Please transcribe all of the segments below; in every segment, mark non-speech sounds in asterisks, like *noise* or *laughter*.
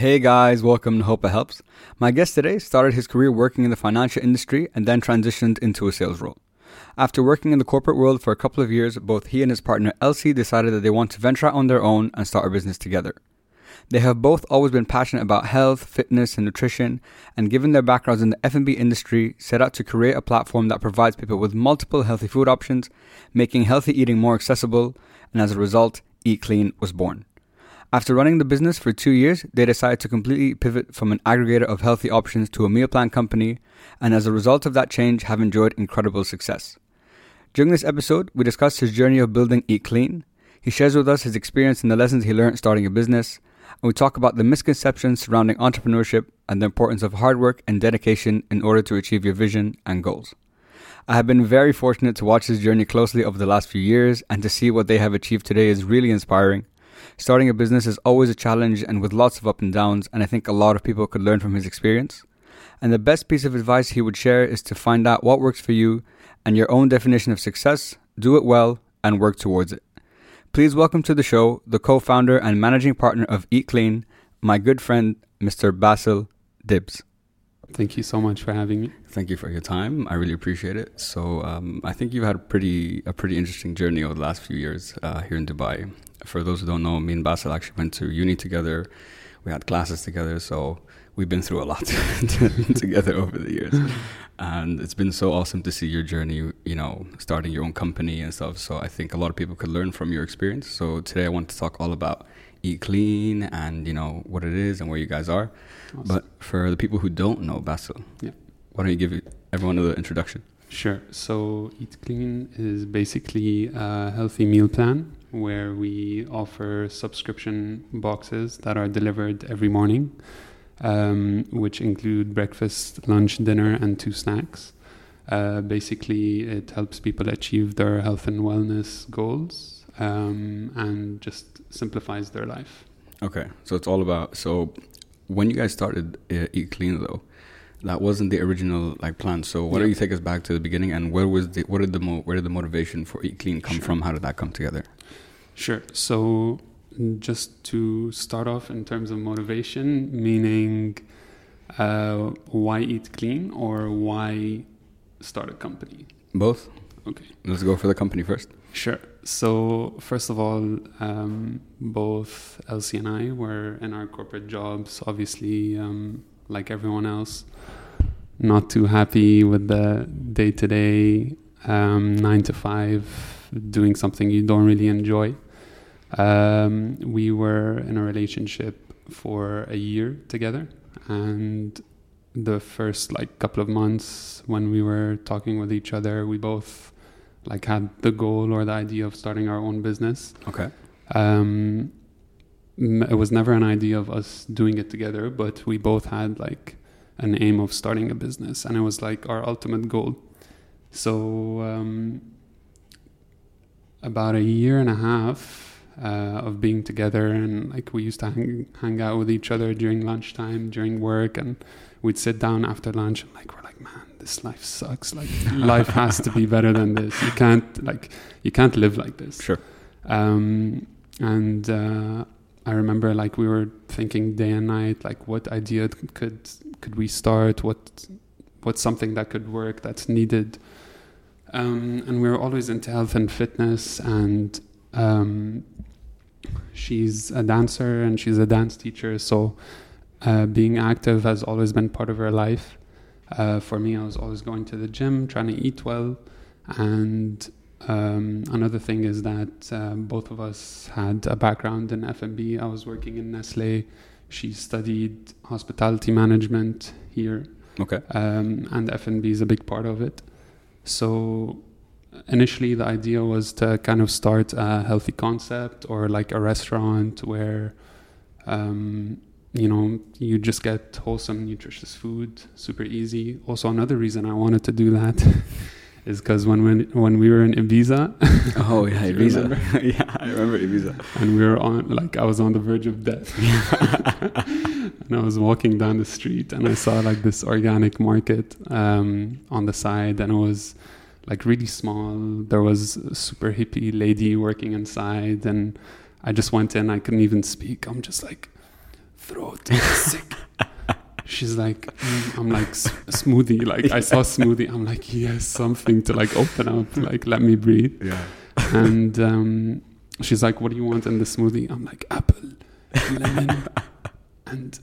Hey guys, welcome to Hope It Helps. My guest today started his career working in the financial industry and then transitioned into a sales role. After working in the corporate world for a couple of years, both he and his partner Elsie decided that they want to venture out on their own and start a business together. They have both always been passionate about health, fitness, and nutrition, and given their backgrounds in the F&B industry, set out to create a platform that provides people with multiple healthy food options, making healthy eating more accessible, and as a result, Eat Clean was born. After running the business for two years, they decided to completely pivot from an aggregator of healthy options to a meal plan company, and as a result of that change, have enjoyed incredible success. During this episode, we discuss his journey of building Eat Clean. He shares with us his experience and the lessons he learned starting a business, and we talk about the misconceptions surrounding entrepreneurship and the importance of hard work and dedication in order to achieve your vision and goals. I have been very fortunate to watch his journey closely over the last few years, and to see what they have achieved today is really inspiring. Starting a business is always a challenge and with lots of up and downs, and I think a lot of people could learn from his experience. And the best piece of advice he would share is to find out what works for you and your own definition of success, do it well, and work towards it. Please welcome to the show the co founder and managing partner of Eat Clean, my good friend, Mr. Basil Dibs. Thank you so much for having me. Thank you for your time. I really appreciate it. So, um, I think you've had a pretty a pretty interesting journey over the last few years uh, here in Dubai. For those who don't know, me and Basil actually went to uni together. We had classes together, so we've been through a lot *laughs* together over the years. *laughs* And it's been so awesome to see your journey, you know, starting your own company and stuff. So I think a lot of people could learn from your experience. So today I want to talk all about Eat Clean and, you know, what it is and where you guys are. Awesome. But for the people who don't know Basil, yeah. why don't you give everyone a little introduction? Sure. So Eat Clean is basically a healthy meal plan where we offer subscription boxes that are delivered every morning um, which include breakfast, lunch, dinner, and two snacks. Uh, basically, it helps people achieve their health and wellness goals um, and just simplifies their life. Okay, so it's all about. So, when you guys started uh, Eat Clean, though, that wasn't the original like plan. So, why yeah. don't you take us back to the beginning and where was the what did the mo- where did the motivation for Eat Clean come sure. from? How did that come together? Sure. So just to start off in terms of motivation, meaning uh, why eat clean or why start a company? Both. Okay. Let's go for the company first. Sure. So, first of all, um, both Elsie and I were in our corporate jobs, obviously, um, like everyone else, not too happy with the day to day, nine to five, doing something you don't really enjoy. Um, we were in a relationship for a year together, and the first like couple of months when we were talking with each other, we both like had the goal or the idea of starting our own business. Okay. Um, it was never an idea of us doing it together, but we both had like an aim of starting a business, and it was like our ultimate goal. So um, about a year and a half uh, of being together and like we used to hang, hang out with each other during lunchtime during work and we'd sit down after lunch and like we're like man this life sucks. Like *laughs* life has to be better than this. You can't like you can't live like this. Sure. Um, and uh, I remember like we were thinking day and night like what idea could could we start? What what's something that could work that's needed um, and we were always into health and fitness and um, she's a dancer and she's a dance teacher, so uh, being active has always been part of her life. Uh, for me, I was always going to the gym, trying to eat well, and um, another thing is that uh, both of us had a background in F&B. I was working in Nestle. She studied hospitality management here. Okay. Um, and F&B is a big part of it. So initially the idea was to kind of start a healthy concept or like a restaurant where um, you know you just get wholesome nutritious food super easy. Also another reason i wanted to do that *laughs* is because when, when when we were in ibiza oh yeah *laughs* ibiza *laughs* yeah i remember ibiza and we were on like i was on the verge of death *laughs* and i was walking down the street and i saw like this organic market um, on the side and it was like really small. There was a super hippie lady working inside, and I just went in. I couldn't even speak. I'm just like, throat sick. She's like, mm, I'm like smoothie. Like I saw *laughs* smoothie. I'm like, yes, something to like open up. Like let me breathe. Yeah. And um, she's like, what do you want in the smoothie? I'm like, apple, lemon, *laughs* and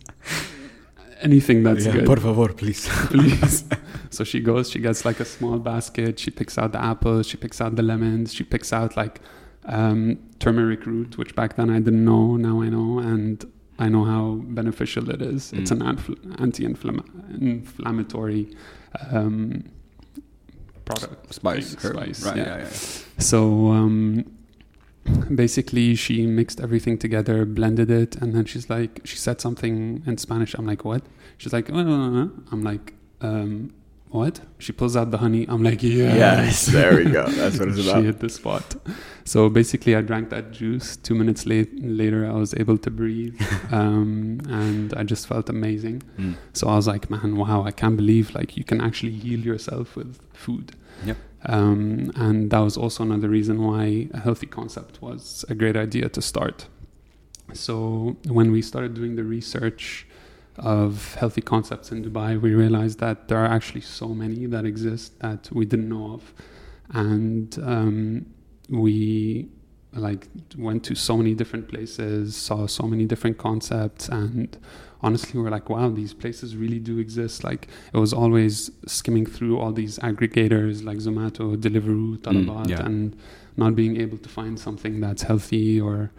anything that's yeah. good Por favor, please. *laughs* please. so she goes, she gets like a small basket, she picks out the apples, she picks out the lemons, she picks out like um, turmeric root, which back then I didn't know, now I know, and I know how beneficial it is. It's Mm. an anti-inflammatory um, product. Spice. thing, spice, Right. yeah. Yeah. yeah. So um, basically, she mixed everything together, blended it, and then she's like, she said something in Spanish. I'm like, what? She's like, oh, no, no, no. I'm like, um, what? She pulls out the honey. I'm like, yes. Yes, there we go. That's what it's *laughs* about. she hit the spot. So basically, I drank that juice. Two minutes late, later, I was able to breathe, *laughs* um, and I just felt amazing. Mm. So I was like, man, wow, I can't believe like you can actually heal yourself with food. Yep. Um, and that was also another reason why a healthy concept was a great idea to start. So when we started doing the research of healthy concepts in Dubai, we realized that there are actually so many that exist that we didn't know of, and um, we like went to so many different places, saw so many different concepts, and honestly, we're like, wow, these places really do exist. Like it was always skimming through all these aggregators like Zomato, Deliveroo, Talabat, yeah. and not being able to find something that's healthy or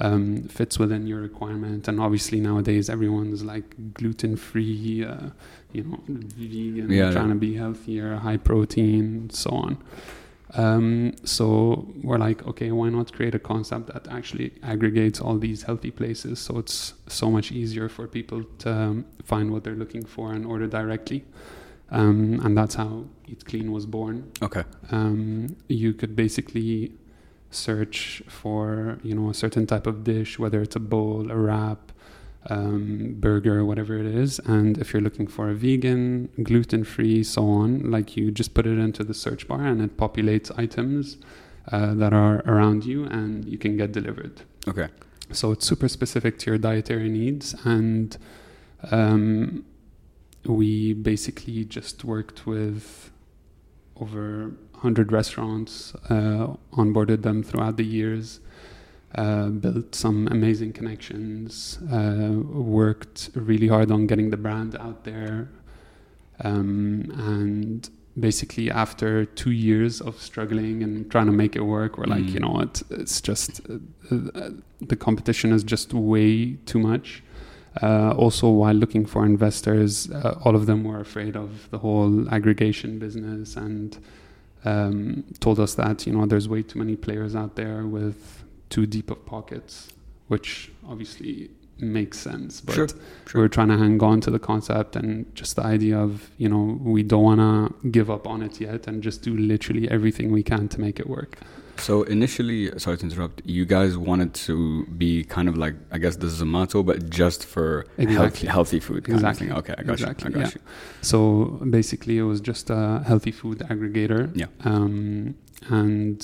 um, fits within your requirement. And obviously nowadays everyone's like gluten free, uh, you know, vegan, Yeah, trying yeah. to be healthier, high protein, so on. Um, so we're like, okay, why not create a concept that actually aggregates all these healthy places so it's so much easier for people to um, find what they're looking for and order directly. Um, and that's how Eat Clean was born Okay. um, you could basically search for you know a certain type of dish whether it's a bowl a wrap um, burger whatever it is. And if you're looking for a vegan gluten-free so on like you just put it into the search bar and it populates items uh, that are around you and you can get delivered. Okay. so it's super specific to your dietary needs. And um, we basically just worked with over 100 restaurants uh, onboarded them throughout the years uh, built some amazing connections uh, worked really hard on getting the brand out there. Um, and basically after two years of struggling and trying to make it work we're like Mm. you know what? It's just uh, uh, the competition is just way too much. Uh, also while looking for investors uh, all of them were afraid of the whole aggregation business and um, told us that you know there's way too many players out there with too deep of pockets which obviously makes sense but Sure, we're trying to hang on to the concept and just the idea of you know we don't want to give up on it yet and just do literally everything we can to make it work So initially, sorry to interrupt, you guys wanted to be kind of like, I guess, the Zomato, but just for healthy, Exactly. healthy food. Kind Exactly. Of thing. Okay, I got Exactly, you. I got yeah. so basically it was just a healthy food aggregator Yeah. um, and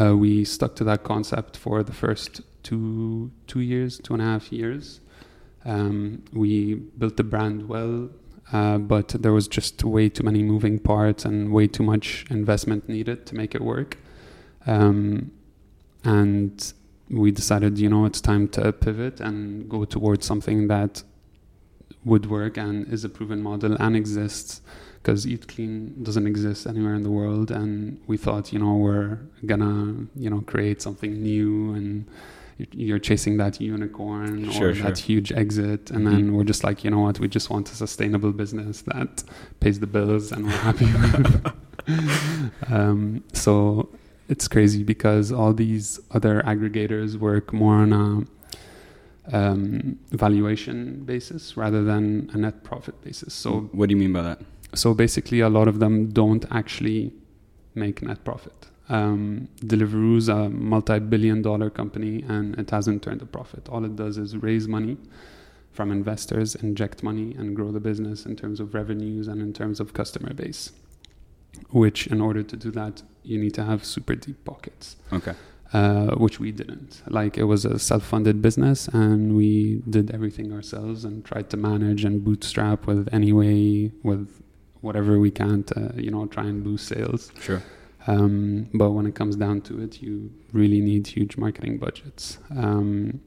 uh, we stuck to that concept for the first two two years two and a half years um, we built the brand well uh, but there was just way too many moving parts and way too much investment needed to make it work um, and we decided you know it's time to pivot and go towards something that would work and is a proven model and exists because Eat Clean doesn't exist anywhere in the world. And we thought, you know, we're gonna, you know, create something new and you- you're chasing that unicorn Sure, or sure. that huge exit. And Mhm. then we're just like, you know what, we just want a sustainable business that pays the bills and we're happy *laughs* um, so it's crazy because all these other aggregators work more on a um, valuation basis rather than a net profit basis. So what do you mean by that? so basically, a lot of them don't actually make net profit. Um, Deliveroo's a multi-billion-dollar company, and it hasn't turned a profit. All it does is raise money from investors, inject money, and grow the business in terms of revenues and in terms of customer base. Which, in order to do that, you need to have super deep pockets. Okay. uh, which we didn't. Like it was a self-funded business, and we did everything ourselves and tried to manage and bootstrap with any way with whatever we can to you know try and boost sales. Sure. Um, but when it comes down to it, you really need huge marketing budgets. Um,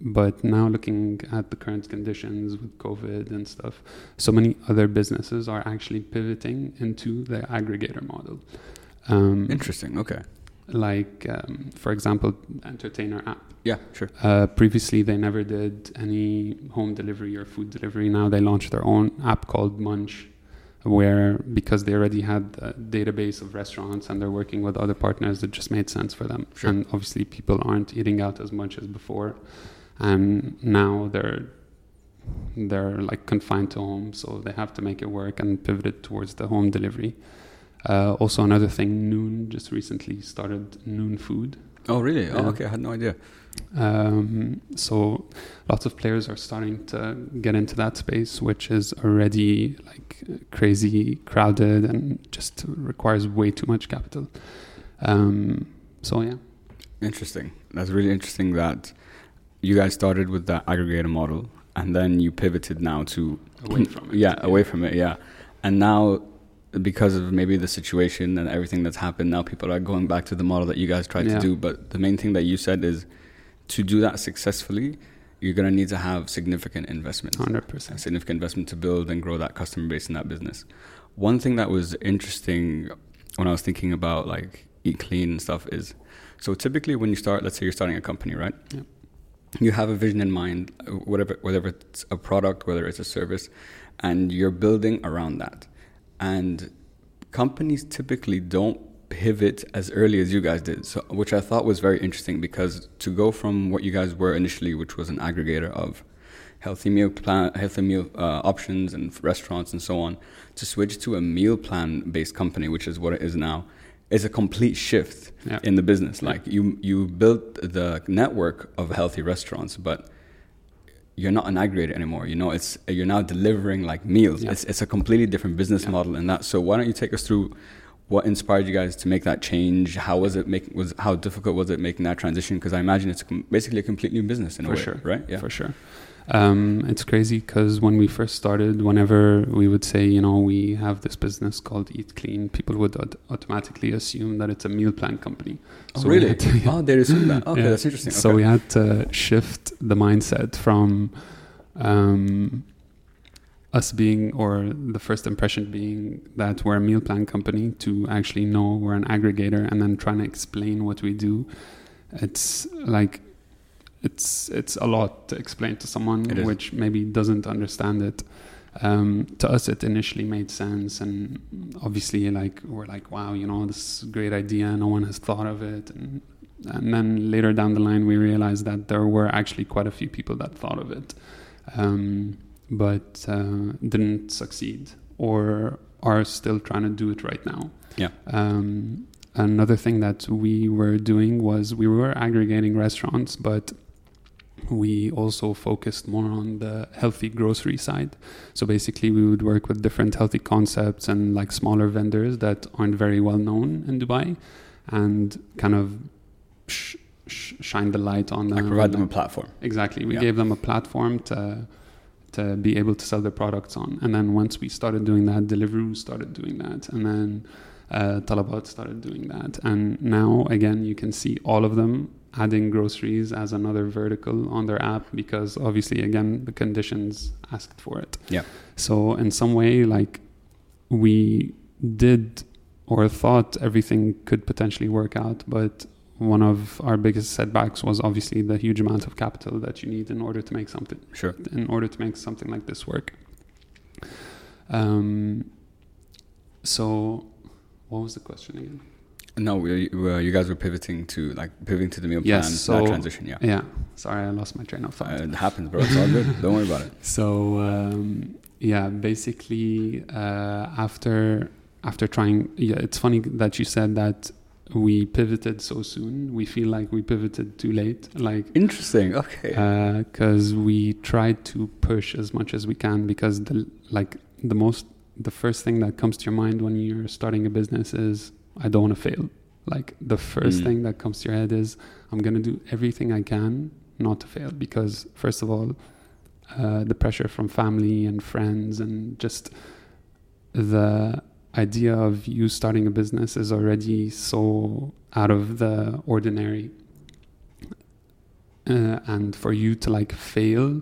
but now looking at the current conditions with COVID and stuff, so many other businesses are actually pivoting into the aggregator model. Um, Interesting. Okay. like, um, for example, Entertainer app. Yeah. Sure. Uh, previously, they never did any home delivery or food delivery. Now they launched their own app called Munch, where because they already had a database of restaurants and they're working with other partners, it just made sense for them. Sure. And obviously, people aren't eating out as much as before, and now they're they're like confined to home, so they have to make it work and pivot it towards the home delivery. Uh, also, another thing, Noon just recently started Noon Food, Oh, really? Oh, okay. I had no idea. Um, so lots of players are starting to get into that space, which is already like crazy crowded and just requires way too much capital. Um, so yeah, Interesting. That's really interesting that you guys started with that aggregator model and then you pivoted now to away from it. yeah, away from it, yeah. And now because of maybe the situation and everything that's happened, now people are going back to the model that you guys tried Yeah. to do. But the main thing that you said is to do that successfully, you're gonna need to have significant investment. 100%. significant investment to build and grow that customer base in that business. One thing that was interesting when I was thinking about like eat clean and stuff is so typically when you start, let's say you're starting a company, right? Yep. You have a vision in mind, whatever whether it's a product, whether it's a service, and you're building around that. And companies typically don't pivot as early as you guys did, so which I thought was very interesting because to go from what you guys were initially, which was an aggregator of healthy meal plan, healthy meal uh, options and restaurants and so on, to switch to a meal plan based company, which is what it is now, is a complete shift Yeah. in the business. Like you, you built the network of healthy restaurants, but you're not an aggregator anymore. You know, it's you're now delivering like meals. Yeah. It's it's a completely different business Yeah. model in that. So why don't you take us through what inspired you guys to make that change? How was it making was how difficult was it making that transition? Because I imagine it's basically a complete new business in a way, sure. right? Yeah. for sure. Um, it's crazy because when we first started, whenever we would say, you know, we have this business called Eat Clean, people would aut- automatically assume that it's a meal plan company. Oh, So really? to- oh, they assume that. *laughs* Okay, Yeah. that's interesting. So we had to shift the mindset from um, us being, or the first impression being that we're a meal plan company, to actually know we're an aggregator, and then trying to explain what we do. It's like it's it's a lot to explain to someone which maybe doesn't understand it. Um, to us, it initially made sense, and obviously, like we're like, wow, you know, this is a great idea. No one has thought of it, and and then later down the line, we realized that there were actually quite a few people that thought of it, um, but uh, didn't succeed or are still trying to do it right now. Yeah. Um, another thing that we were doing was we were aggregating restaurants, but we also focused more on the healthy grocery side. So basically, we would work with different healthy concepts and like smaller vendors that aren't very well known in Dubai, and kind of sh- sh- shine the light on them. like provide them a platform. Exactly. We Yeah. gave them a platform to to be able to sell their products on. And then once we started doing that, Deliveroo started doing that, and then uh, Talabat started doing that. And now again, you can see all of them adding groceries as another vertical on their app because obviously again the conditions asked for it. Yeah. So in some way, like we did or thought everything could potentially work out, but one of our biggest setbacks was obviously the huge amount of capital that you need in order to make something Sure. in order to make something like this work. Um, so, what was the question again? No, we, we, you guys were pivoting to like pivoting to the meal Yes, plan so- that transition. Yeah, Yeah, sorry, I lost my train of uh, thought. it happens, bro. It's all good. Don't worry about it. *laughs* So um, yeah, basically uh, after after trying, yeah, it's funny that you said that we pivoted so soon. We feel like we pivoted too late, like Interesting. Okay. because we tried to push as much as we can because the like the most the first thing that comes to your mind when you're starting a business is I don't want to fail. Like the first Mm. thing that comes to your head is, I'm gonna do everything I can not to fail because first of all, uh, the pressure from family and friends and just the idea of you starting a business is already so out of the ordinary uh, and for you to like fail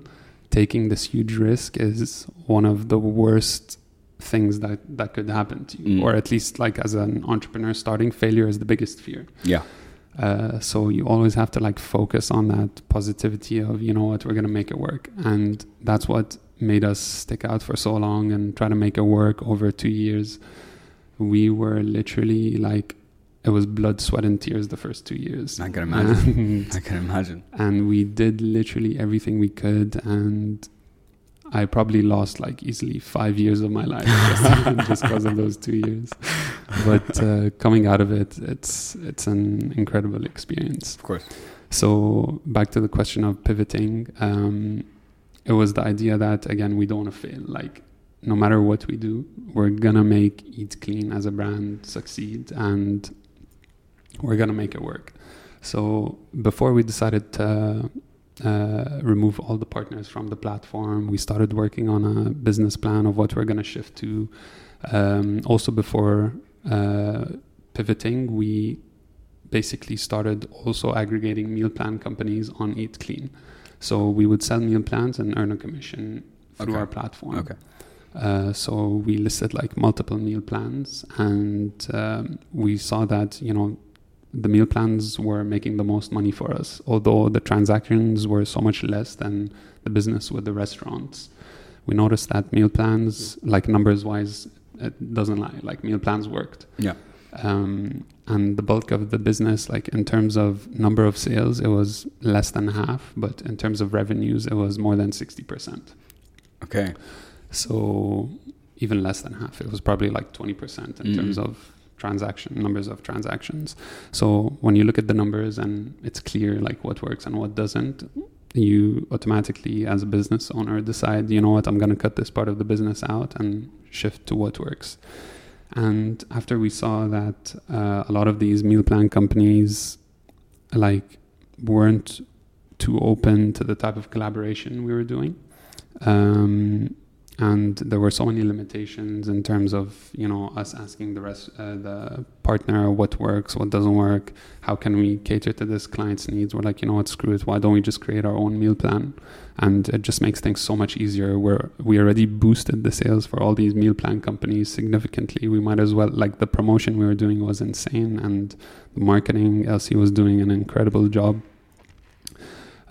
taking this huge risk is one of the worst things that that could happen to you Mm. or at least like as an entrepreneur starting failure is the biggest fear Yeah. uh, so you always have to like focus on that positivity of you know what we're gonna make it work, and that's what made us stick out for so long and try to make it work over two years. We were literally like it was blood, sweat, and tears the first two years. I can imagine. *laughs* And, I can imagine. and we did literally everything we could, and I probably lost like easily five years of my life just, *laughs* just because of those two years. But uh, coming out of it, it's it's an incredible experience. Of course. So back to the question of pivoting, um, it was the idea that again we don't want to fail. Like no matter what we do, we're gonna make Eat Clean as a brand succeed, and we're gonna make it work. So before we decided to uh, remove all the partners from the platform, we started working on a business plan of what we're gonna shift to. Um, also before uh, pivoting, we basically started also aggregating meal plan companies on Eat Clean. So we would sell meal plans and earn a commission through Okay. our platform. Okay. Uh, so we listed like multiple meal plans, and um, we saw that you know the meal plans were making the most money for us, although the transactions were so much less than the business with the restaurants. We noticed that meal plans, like numbers wise, it doesn't lie. Like meal plans worked. Yeah. Um, and the bulk of the business, like in terms of number of sales, it was less than half, but in terms of revenues, it was more than sixty percent. Okay. So even less than half. It was probably like 20% in Mhm. terms of transaction numbers of transactions. So when you look at the numbers and it's clear like what works and what doesn't, you automatically as a business owner decide, you know what, I'm going to cut this part of the business out and shift to what works. And after we saw that uh, a lot of these meal plan companies like weren't too open to the type of collaboration we were doing, um, and there were so many limitations in terms of you know us asking the rest uh, the partner what works what doesn't work how can we cater to this client's needs? We're like you know what? Screw it. Why don't we just create our own meal plan? And it just makes things so much easier. Where we already boosted the sales for all these meal plan companies significantly. We might as well like the promotion we were doing was insane and the marketing Elsie was doing an incredible job.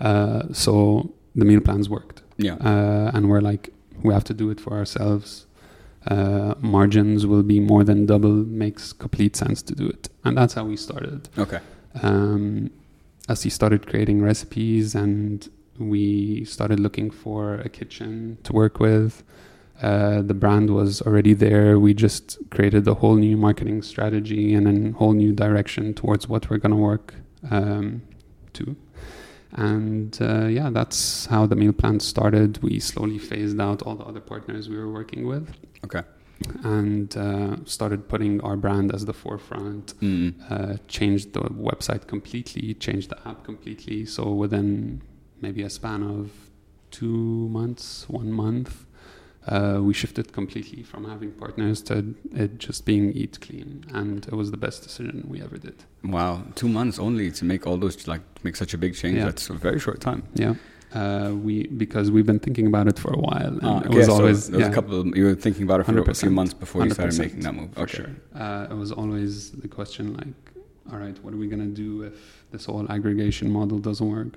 Uh, so the meal plans worked. Yeah. uh, and we're like we have to do it for ourselves. Uh, margins will be more than double makes complete sense to do it. And that's how we started. Okay. um, as he started creating recipes and we started looking for a kitchen to work with uh, the brand was already there. We just created a whole new marketing strategy and a whole new direction towards what we're going to work um, to and uh, yeah that's how the meal plan started we slowly phased out all the other partners we were working with Okay. and uh, started putting our brand as the forefront Mm. uh, changed the website completely, changed the app completely. So within maybe a span of two months, one month, uh, we shifted completely from having partners to it just being Eat Clean, and it was the best decision we ever did. Wow. Two months only to make all those like make such a big change. Yeah. That's a very short time. Yeah. Uh, we because we've been thinking about it for a while, and Ah, it was so always there was yeah, a couple. Of, you were thinking about it for a few 100%, months before you started making that move. Okay. sure. Uh, it was always the question like, all right, what are we gonna do if this whole aggregation model doesn't work?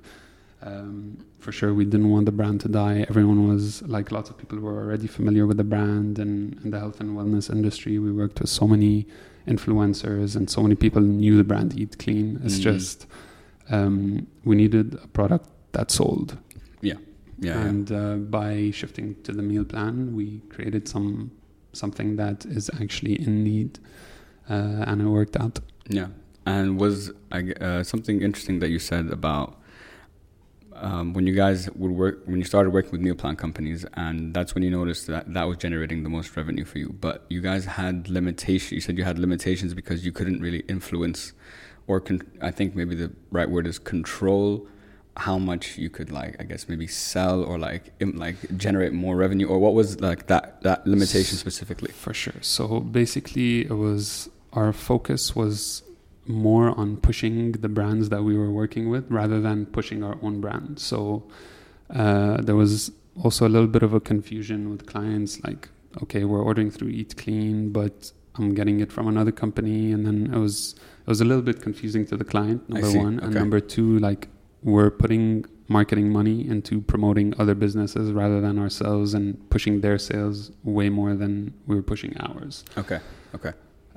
Um, for sure, we didn't want the brand to die. Everyone was like, lots of people were already familiar with the brand and in the health and wellness industry. We worked with so many influencers and so many people knew the brand Eat Clean. It's Mhm. just um, we needed a product that sold. Yeah. yeah. and uh, by shifting to the meal plan, we created some something that is actually in need, uh, and it worked out. Yeah, and was uh, something interesting that you said about um, when you guys would work when you started working with meal plan companies, and that's when you noticed that that was generating the most revenue for you. But you guys had limitations. You said you had limitations because you couldn't really influence, or con- I think maybe the right word is control how much you could like I guess maybe sell or like Im- like generate more revenue or what was like that that limitation specifically for sure so basically it was our focus was more on pushing the brands that we were working with rather than pushing our own brand. So uh, there was also a little bit of a confusion with clients like, okay, we're ordering through Eat Clean, but I'm getting it from another company. And then it was, it was a little bit confusing to the client, number one. Okay. And number two, like, we're putting marketing money into promoting other businesses rather than ourselves and pushing their sales way more than we were pushing ours. Okay. Okay.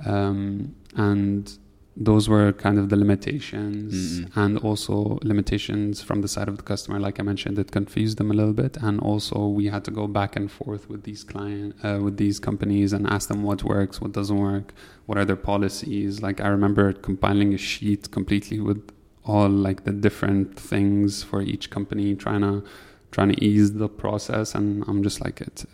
Um, and those were kind of the limitations mm-hmm. and also limitations from the side of the customer. Like i mentioned it confused them a little bit. And also we had to go back and forth with these client uh, with these companies and ask them what works what doesn't work what are their policies. Like i remember compiling a sheet completely with all like the different things for each company trying to trying to ease the process and i'm just like it,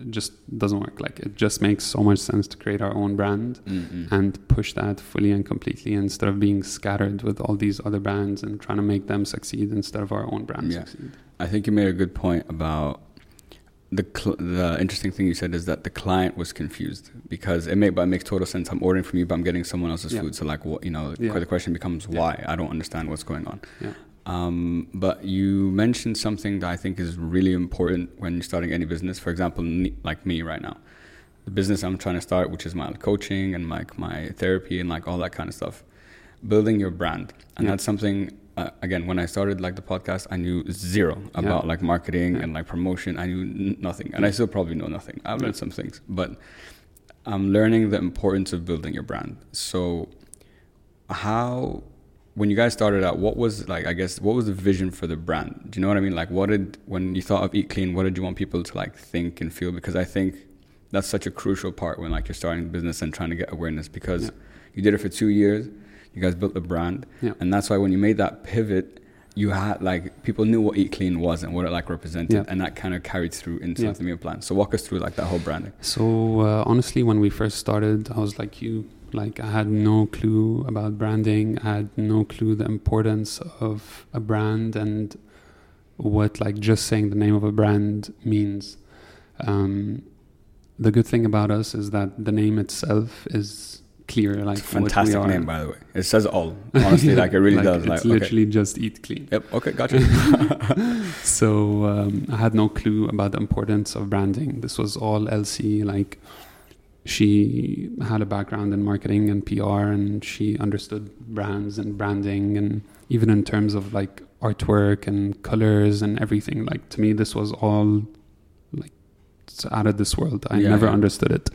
it just doesn't work like it just makes so much sense to create our own brand mm-hmm. and push that fully and completely instead of being scattered with all these other brands and trying to make them succeed instead of our own brand yeah. succeed i think you made a good point about the cl- the interesting thing you said is that the client was confused because it, may, but it makes total sense. I'm ordering from you, but I'm getting someone else's yeah. food. So like, what you know, yeah. the question becomes why? I don't understand what's going on. Um, but you mentioned something that I think is really important when you're starting any business. For example, like me right now, the business I'm trying to start, which is my coaching and like my therapy and like all that kind of stuff, building your brand, and yeah. that's something. Uh, again, when I started like the podcast, I knew zero about yeah. like marketing yeah. and like promotion. I knew n- nothing, and I still probably know nothing. I've learned some things, but I'm learning the importance of building your brand. So, how when you guys started out, what was like? I guess what was the vision for the brand? Do you know what I mean? Like, what did when you thought of Eat Clean, what did you want people to like think and feel? Because I think that's such a crucial part when like you're starting a business and trying to get awareness. Because yeah. you did it for two years, you guys built the brand, yeah. and that's why when you made that pivot, you had like people knew what Eat Clean was and what it like represented, yeah. and that kind of carried through into the meal plan. So walk us through like that whole branding. So uh, honestly, when we first started, I was like you like I had no clue about branding. I had no clue the importance of a brand and what like just saying the name of a brand means. Um, the good thing about us is that the name itself is clear. Like fantastic name, by the way. It says all. Honestly, like it really *laughs* like does. It's like, literally okay. just eat clean. Yep. Okay. Gotcha. *laughs* *laughs* so um, I had no clue about the importance of branding. This was all Elsie Like she had a background in marketing and PR, and she understood brands and branding, and even in terms of like artwork and colors and everything. Like to me, this was all like out of this world. I yeah, never yeah. understood it.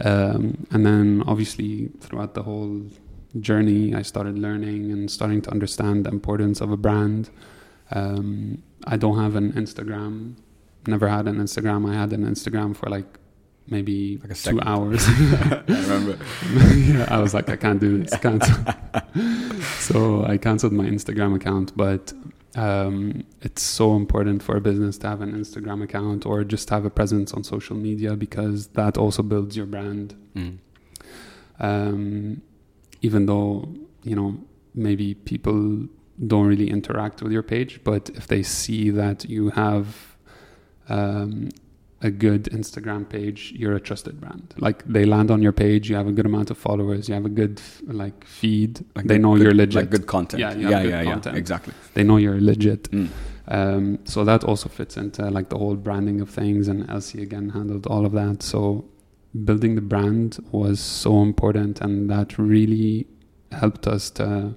Um, and then obviously throughout the whole journey, I started learning and starting to understand the importance of a brand. Um, I don't have an Instagram. Never had an Instagram. I had an Instagram for like maybe like a two hours. *laughs* I *laughs* remember. yeah, I was like, I can't do this. Cancel. *laughs* so I canceled my Instagram account, but um, it's so important for a business to have an Instagram account or just have a presence on social media because that also builds your brand. Mm. Um, even though you know maybe people don't really interact with your page, but if they see that you have um, a good Instagram page, you're a trusted brand. Like they land on your page, you have a good amount of followers, you have a good like feed. Like they know good, you're legit. Like good content. Yeah, yeah, yeah, yeah, yeah, exactly. They know you're legit. Mm. Um, so that also fits into like the whole branding of things, and Elsie again handled all of that. So building the brand was so important, and that really helped us to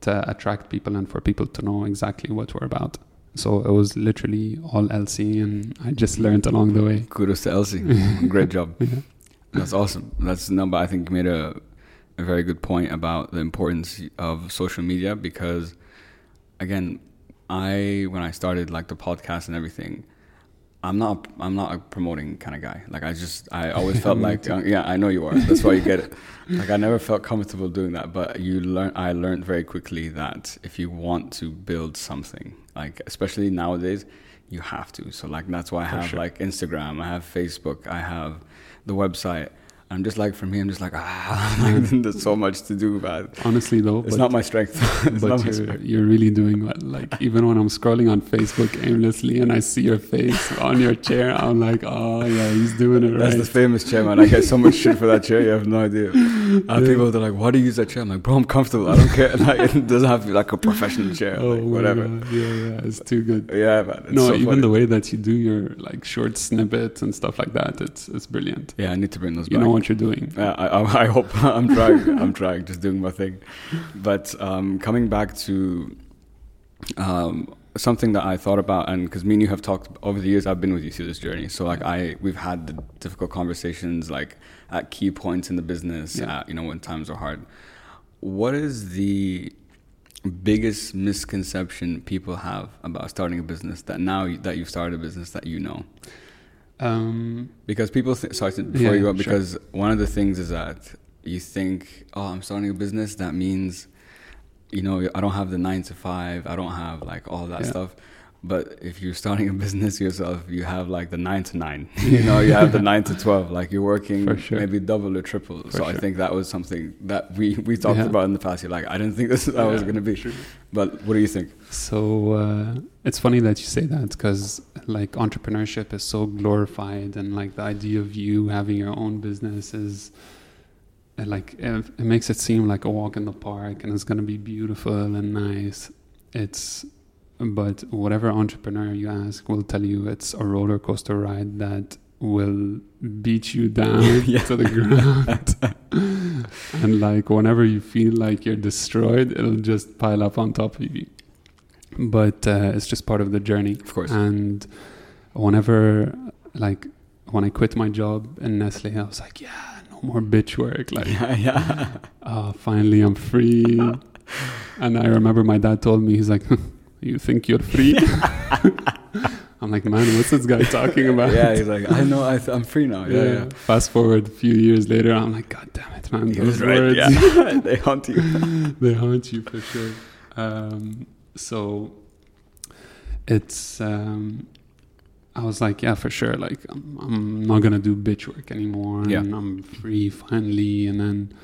to attract people and for people to know exactly what we're about. So it was literally all Elsie, and I just learned along the way. Kudos to Elsie. *laughs* Great job. Yeah. That's awesome. That's number. I think you made a, a very good point about the importance of social media because, again, I when I started like the podcast and everything, I'm not. I'm not a promoting kind of guy. Like I just. I always felt *laughs* like. uh, yeah, I know you are. That's why you get it. Like I never felt comfortable doing that. But you learn. I learned very quickly that if you want to build something, like especially nowadays, you have to. So like that's why I For have sure. like Instagram. I have Facebook. I have the website. I'm just like for me. I'm just like ah. *laughs* there's so much to do, man. Honestly, though, It's but, not my strength. *laughs* but my you're, strength. you're really doing well. Like even when I'm scrolling on Facebook aimlessly and I see your face on your chair, I'm like, oh yeah, he's doing it That's right. the famous chair, man. I get so much shit for that chair. You have no idea. Have *laughs* Yeah. people that are like, "Why do you use that chair?" I'm like, "Bro, I'm comfortable. I don't care. Like, it doesn't have to be like a professional chair. oh like, whatever." God. Yeah, yeah, it's too good. Yeah, man. It's no, so even funny. the way that you do your like short snippets and stuff like that, it's it's brilliant. yeah, I need to bring those You back. know what you're doing. I, I, I hope *laughs* I'm trying. I'm trying, just doing my thing. But um, coming back to um, something that I thought about, and because me and you have talked over the years, I've been with you through this journey. So like I, we've had the difficult conversations, like at key points in the business, Yeah. at, you know, when times are hard. What is the biggest misconception people have about starting a business that now that you've started a business that you know? Um, Because people think, sorry, before Yeah, you go, sure. because one of the things is that you think, oh, I'm starting a business. That means, you know, I don't have the nine to five. I don't have like all that Yeah. stuff. But if you're starting a business yourself, you have like the nine to nine. *laughs* you know, you have the nine to twelve. Like you're working sure. maybe double or triple. For so I think that was something that we we talked Yeah. about in the past. You're like, I didn't think this that was going to be. true. But what do you think? So uh, it's funny that you say that because like entrepreneurship is so glorified, and like the idea of you having your own business is like it, it makes it seem like a walk in the park, and it's gonna be beautiful and nice. It's but whatever entrepreneur you ask will tell you it's a roller coaster ride that will beat you *laughs* down Yeah. to the ground. *laughs* and like whenever you feel like you're destroyed, it'll just pile up on top of you. But uh, it's just part of the journey. Of course. And whenever, like, when I quit my job in Nestle, I was like, yeah, no more bitch work. Like, *laughs* yeah, yeah. oh, finally I'm free. and I remember my dad told me, he's like, you think you're free? *laughs* I'm like, man, what's this guy talking about? yeah, he's like, I know, I th- I'm free now. Yeah, yeah. Fast forward a few years later, I'm like, God damn it, man. He those right. words, Yeah, *laughs* *laughs* they haunt you. they haunt you for sure. Um, so it's, um, I was like, yeah, for sure. Like, I'm, I'm not gonna do bitch work anymore, Yeah. and I'm free finally. And then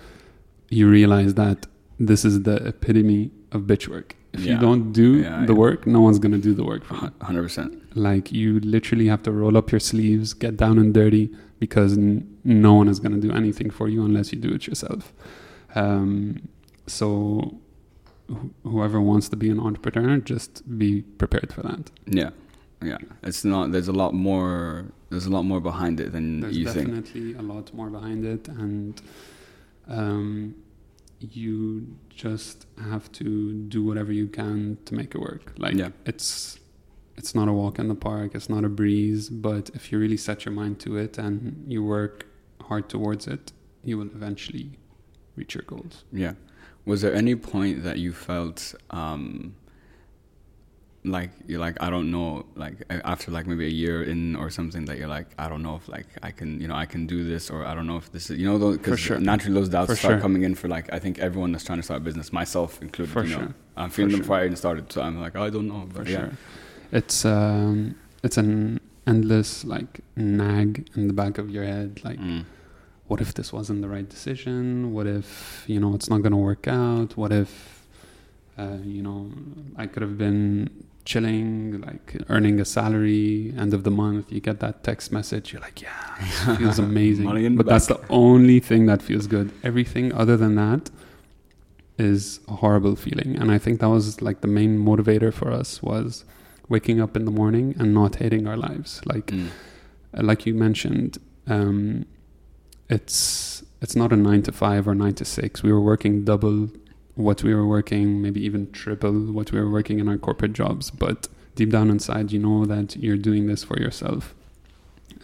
you realize that this is the epitome of bitch work. If Yeah. you don't do Yeah, the work, no one's gonna do the work for. Hundred percent. Like you literally have to roll up your sleeves, get down and dirty, because n- no one is going to do anything for you unless you do it yourself. Um, so wh- whoever wants to be an entrepreneur, just be prepared for that. Yeah, yeah. It's not. There's a lot more. There's a lot more behind it than There's you think. definitely a lot more behind it, and um, you just have to do whatever you can to make it work. Like Yeah. it's it's not a walk in the park, it's not a breeze, but if you really set your mind to it and you work hard towards it, you will eventually reach your goals. Yeah. Was there any point that you felt um, like you're like I don't know like after like maybe a year in or something that you're like I don't know if like I can you know I can do this or I don't know if this is you know because sure. naturally those doubts For start sure. coming in for like I think everyone that's trying to start a business myself included For you know sure. I'm feeling For them sure. before I even started so I'm like I don't know For but yeah sure. It's um it's an endless like nag in the back of your head like Mm. what if this wasn't the right decision? What if you know it's not going to work out? What if uh, you know I could have been chilling, like earning a salary, end of the month, you get that text message, you're like, yeah, it *laughs* feels amazing. Money in the but that's the only thing that feels good. Everything other than that is a horrible feeling, and I think that was like the main motivator for us was waking up in the morning and not hating our lives, like Mm. uh, like you mentioned, um, it's it's not a nine to five or nine to six. We were working double what we were working, maybe even triple what we were working in our corporate jobs. But deep down inside, you know that you're doing this for yourself,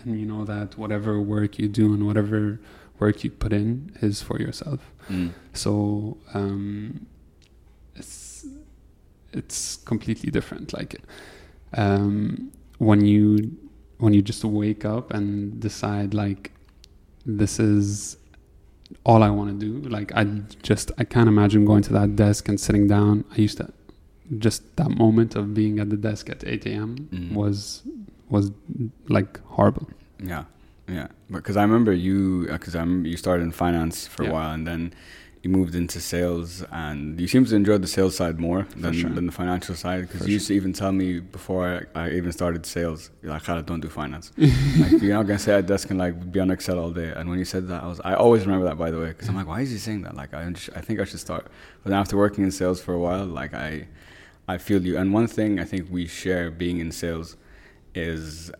and you know that whatever work you do and whatever work you put in is for yourself. Mm. So um, it's it's completely different. Like um, when you when you just wake up and decide like this is all I want to do. Like I just I can't imagine going to that desk and sitting down. I used to just that moment of being at the desk at 8 a.m. Mm. was was like horrible. Yeah, yeah. Because I remember you, because I remember you started in finance for Yeah. a while, and then you moved into sales, and you seem to enjoy the sales side more than, sure. than the financial side. Because you used to even tell me before I, I even started sales, you're like, Khaled, don't do finance. *laughs* like, you're not gonna sit at desk and like be on Excel all day. And when you said that, I was, I always remember that by the way, because I'm like, why is he saying that? Like, I, I think I should start. But then after working in sales for a while, like I, I feel you. And one thing I think we share being in sales is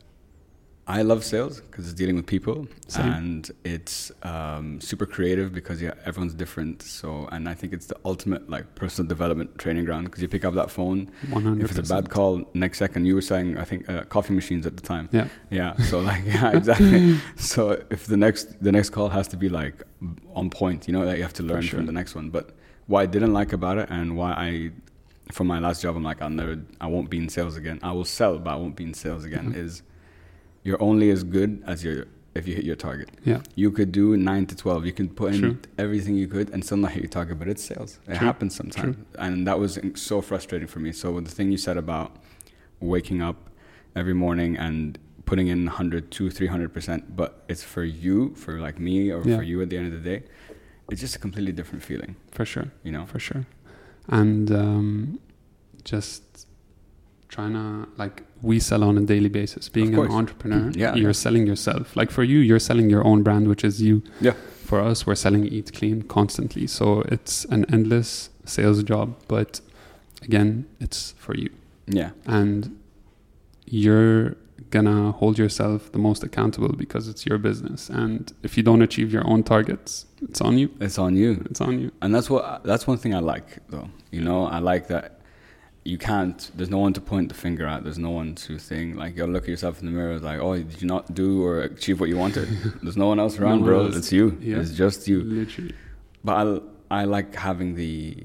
I love sales because it's dealing with people Same. and it's um, super creative because yeah, everyone's different. So, and I think it's the ultimate like personal development training ground because you pick up that phone. 100%. If it's a bad call, next second you were saying I think uh, coffee machines at the time. Yeah. Yeah. So like *laughs* yeah, exactly. *laughs* so if the next the next call has to be like on point, you know that you have to learn sure. from the next one. But what I didn't like about it and why I from my last job I'm like I'll never I won't be in sales again. I will sell, but I won't be in sales again. Mhm. Is you're only as good as your if you hit your target. Yeah. You could do nine to twelve. You can put in True. everything you could and still not hit your target, but it's sales. It True. happens sometimes, and that was so frustrating for me. So the thing you said about waking up every morning and putting in 100 2 300 percent but it's for you for like me or Yeah. for you at the end of the day it's just a completely different feeling For sure. you know for sure and um, just trying to like we sell on a daily basis being an entrepreneur mm-hmm. Yeah, you're yeah. selling yourself. Like for you you're selling your own brand which is you. Yeah. for us we're selling eat clean constantly. So it's an endless sales job but again it's for you. Yeah. And you're gonna hold yourself the most accountable because it's your business. And if you don't achieve your own targets it's on you. It's on you. It's on you. And that's what that's one thing i like though. You know i like that you can't there's no one to point the finger at there's no one to think like you'll look at yourself in the mirror like oh did you not do or achieve what you wanted *laughs* there's no one else around No bro else. it's you Yeah. it's just you literally but I, I like having the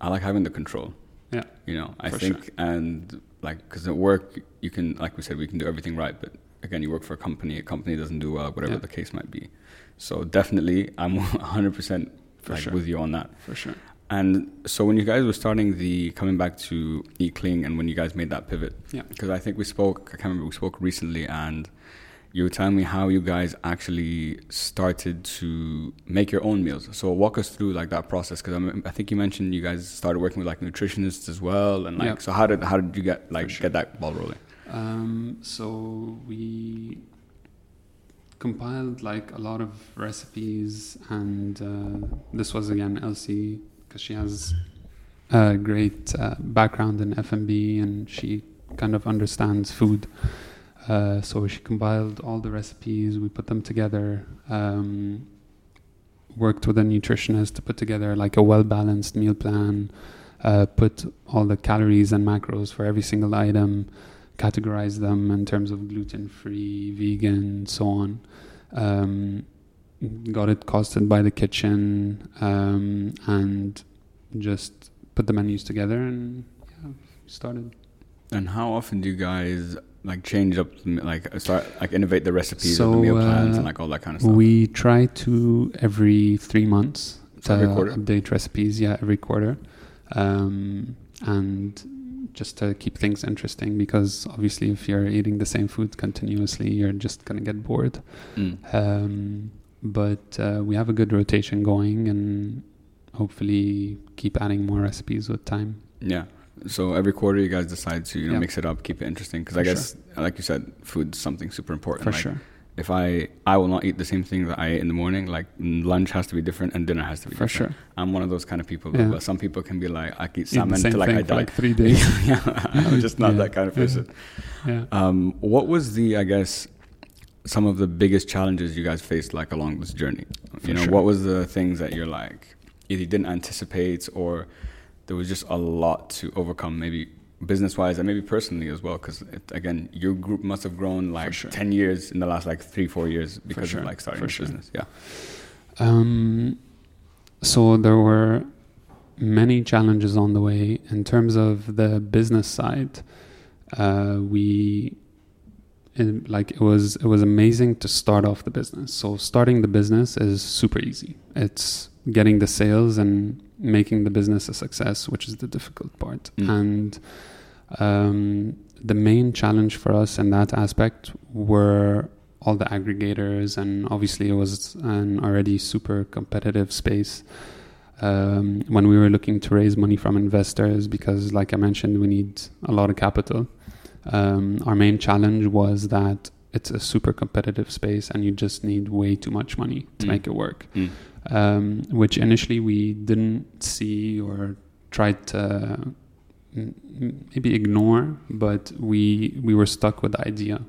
I like having the control. Yeah. You know, I For think and like because at work you can like we said we can do everything right, but again you work for a company, a company doesn't do well, whatever Yeah. the case might be. So definitely I'm *laughs* 100 percent For like sure. with you on that. for sure And so when you guys were starting the coming back to Eat Clean and when you guys made that pivot, Yeah. because I think we spoke, I can't remember, we spoke recently and you were telling me how you guys actually started to make your own meals. So walk us through like that process because I think you mentioned you guys started working with like nutritionists as well and like so how did how did you get like sure. get that ball rolling? Um, so we compiled like a lot of recipes, and uh, this was again Elsie because she has a great uh, background in F&B and she kind of understands food. Uh, so she compiled all the recipes. We put them together. Um, worked with a nutritionist to put together like a well balanced meal plan. Uh, put all the calories and macros for every single item categorize them in terms of gluten free, vegan, so on. Um, got it costed by the kitchen um, and just put the menus together and yeah, started. And how often do you guys like change up like start like innovate the recipes So, of the meal plans uh, and like all that kind of stuff? We try to every three months So every to quarter? update recipes. Yeah, every quarter, um, and just to keep things interesting because obviously if you're eating the same food continuously, you're just gonna get bored. Mm. Um, but uh, we have a good rotation going, and hopefully keep adding more recipes with time. Yeah. So every quarter you guys decide to you know Yeah. mix it up, keep it interesting because I guess like you said, food's something super important. For like, sure, If I I will not eat the same thing that I ate in the morning. Like lunch has to be different and dinner has to be for different. sure. I'm one of those kind of people. Yeah. But some people can be like, I eat salmon same like I die. like three *laughs* days. yeah, *laughs* I'm just not *laughs* Yeah. that kind of person. yeah. Um, what was the I guess some of the biggest challenges you guys faced like along this journey? For you know, sure. what was the things that you're like either you didn't anticipate or there was just a lot to overcome, maybe business wise and maybe personally as well? Because again, your group must have grown like sure. ten years in the last like three four years because sure. of like starting sure. business. Yeah. Um, so there were many challenges on the way in terms of the business side. Uh, we it, like it was it was amazing to start off the business. So starting the business is super easy. It's getting the sales and making the business a success, which is the difficult part. Mm. And um, the main challenge for us in that aspect were all the aggregators, and obviously it was an already super competitive space. Um, when we were looking to raise money from investors, because like I mentioned, we need a lot of capital. Um, our main challenge was that it's a super competitive space, and you just need way too much money to Mm. make it work. Mm. Um, which initially we didn't see or tried to maybe ignore, but we we were stuck with the idea,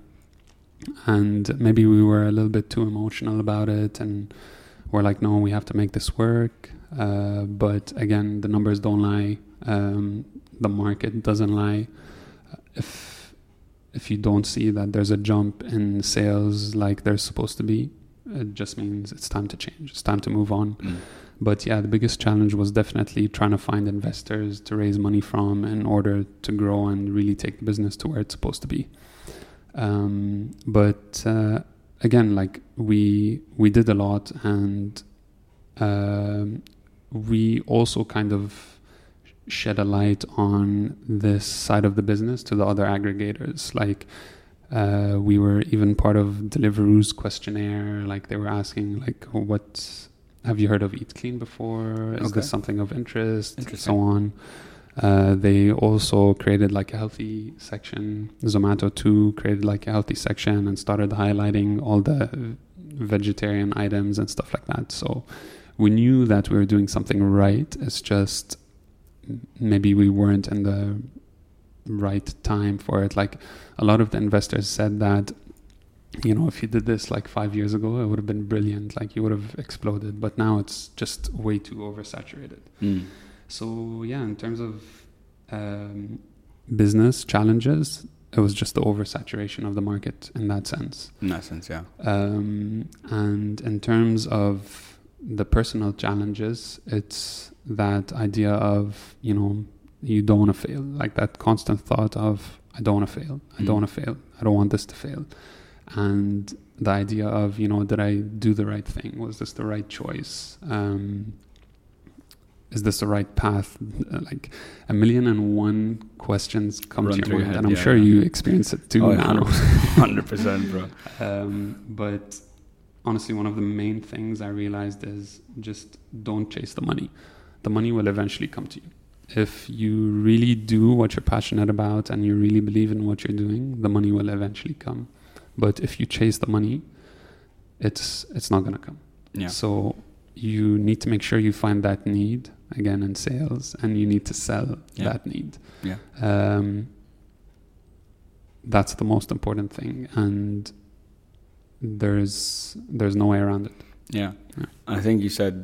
and maybe we were a little bit too emotional about it, and we're like, no, we have to make this work. Uh, but again, the numbers don't lie. Um, the market doesn't lie. If if you don't see that there's a jump in sales like there's supposed to be, it just means it's time to change. It's time to move on. Mm. But yeah, the biggest challenge was definitely trying to find investors to raise money from in order to grow and really take the business to where it's supposed to be. Um, but uh, again, like we we did a lot, and um, we also kind of shed a light on this side of the business to the other aggregators. Like uh, we were even part of Deliveroo's questionnaire. Like they were asking, like, what have you heard of Eat Clean before? Is Okay. this something of interest? So on. Uh, they also created like a healthy section. Zomato too created like a healthy section and started highlighting all the vegetarian items and stuff like that. So we knew that we were doing something right. It's just maybe we weren't in the right time for it. Like a lot of the investors said that, you know, if you did this like five years ago, it would have been brilliant. Like you would have exploded. But now it's just way too oversaturated. Mm. So yeah, in terms of um, business challenges, it was just the oversaturation of the market in that sense. In that sense, yeah. Um, and in terms of the personal challenges, it's that idea of you know you don't want to fail, like that constant thought of I don't want to fail, I Mm. don't want to fail, I don't want this to fail, and the idea of you know did I do the right thing? Was this the right choice? Um, is this the right path? Uh, Like a million and one questions come Run to your your mind, head, and I'm yeah, sure yeah. you experience it too Oh, now. *laughs* 100%, 100%, bro. Um, but honestly, one of the main things I realized is just don't chase the money. The money will eventually come to you. If you really do what you're passionate about and you really believe in what you're doing, the money will eventually come. But if you chase the money, it's it's not gonna come. Yeah. So you need to make sure you find that need again in sales, and you need to sell Yeah. that need. Yeah. Um, that's the most important thing, and there's there's no way around it. Yeah. Yeah. I think you said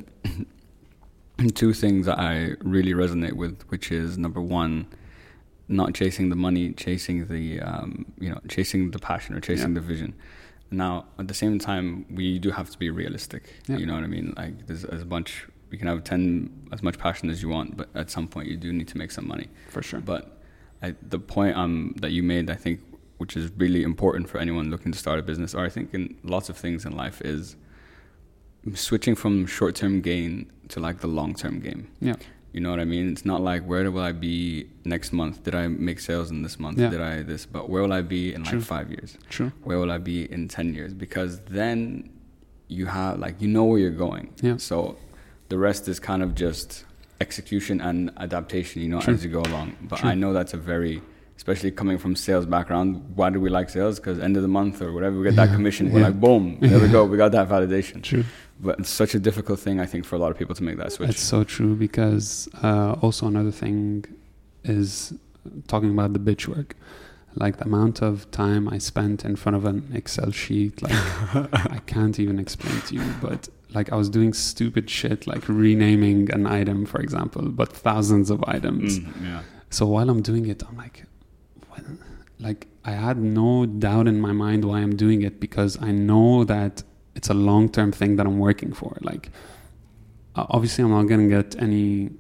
two things that I really resonate with, which is number one, not chasing the money, chasing the um, you know, chasing the passion or chasing Yeah. the vision. Now, at the same time, we do have to be realistic. Yeah. You know what I mean? Like, there's, there's a bunch. You can have ten as much passion as you want, but at some point, you do need to make some money. For sure. But I, the point um, that you made, I think, which is really important for anyone looking to start a business, or I think in lots of things in life, is switching from short-term gain to like the long-term game. Yeah. You know what I mean? It's not like where will I be next month? Did I make sales in this month? Yeah. Did I this? But where will I be in True. like five years? True. Where will I be in ten years? Because then you have like you know where you're going. Yeah. So the rest is kind of just execution and adaptation. You know, True. as you go along. But True. I know that's a very especially coming from sales background. Why do we like sales? Because end of the month or whatever, we get that Yeah. commission. We're Yeah. like, boom, there we go. We got that validation. True. But it's such a difficult thing, I think, for a lot of people to make that switch. It's so true because uh, also another thing is talking about the bitch work. Like the amount of time I spent in front of an Excel sheet, like *laughs* I can't even explain to you. But like I was doing stupid shit, like renaming an item, for example, but thousands of items. Mm, yeah. So while I'm doing it, I'm like? Like I had no doubt in my mind why I'm doing it because I know that it's a long term thing that I'm working for. Like, obviously, I'm not gonna get any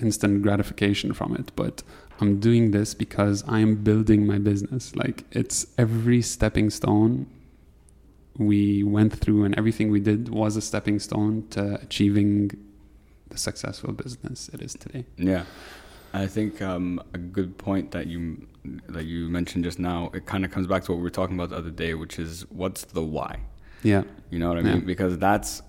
instant gratification from it, but I'm doing this because I'm building my business. Like it's every stepping stone we went through and everything we did was a stepping stone to achieving the successful business it is today. Yeah. I think um, a good point that you that you mentioned just now, it kind of comes back to what we were talking about the other day, which is what's the why? Yeah. You know what I mean? Because that's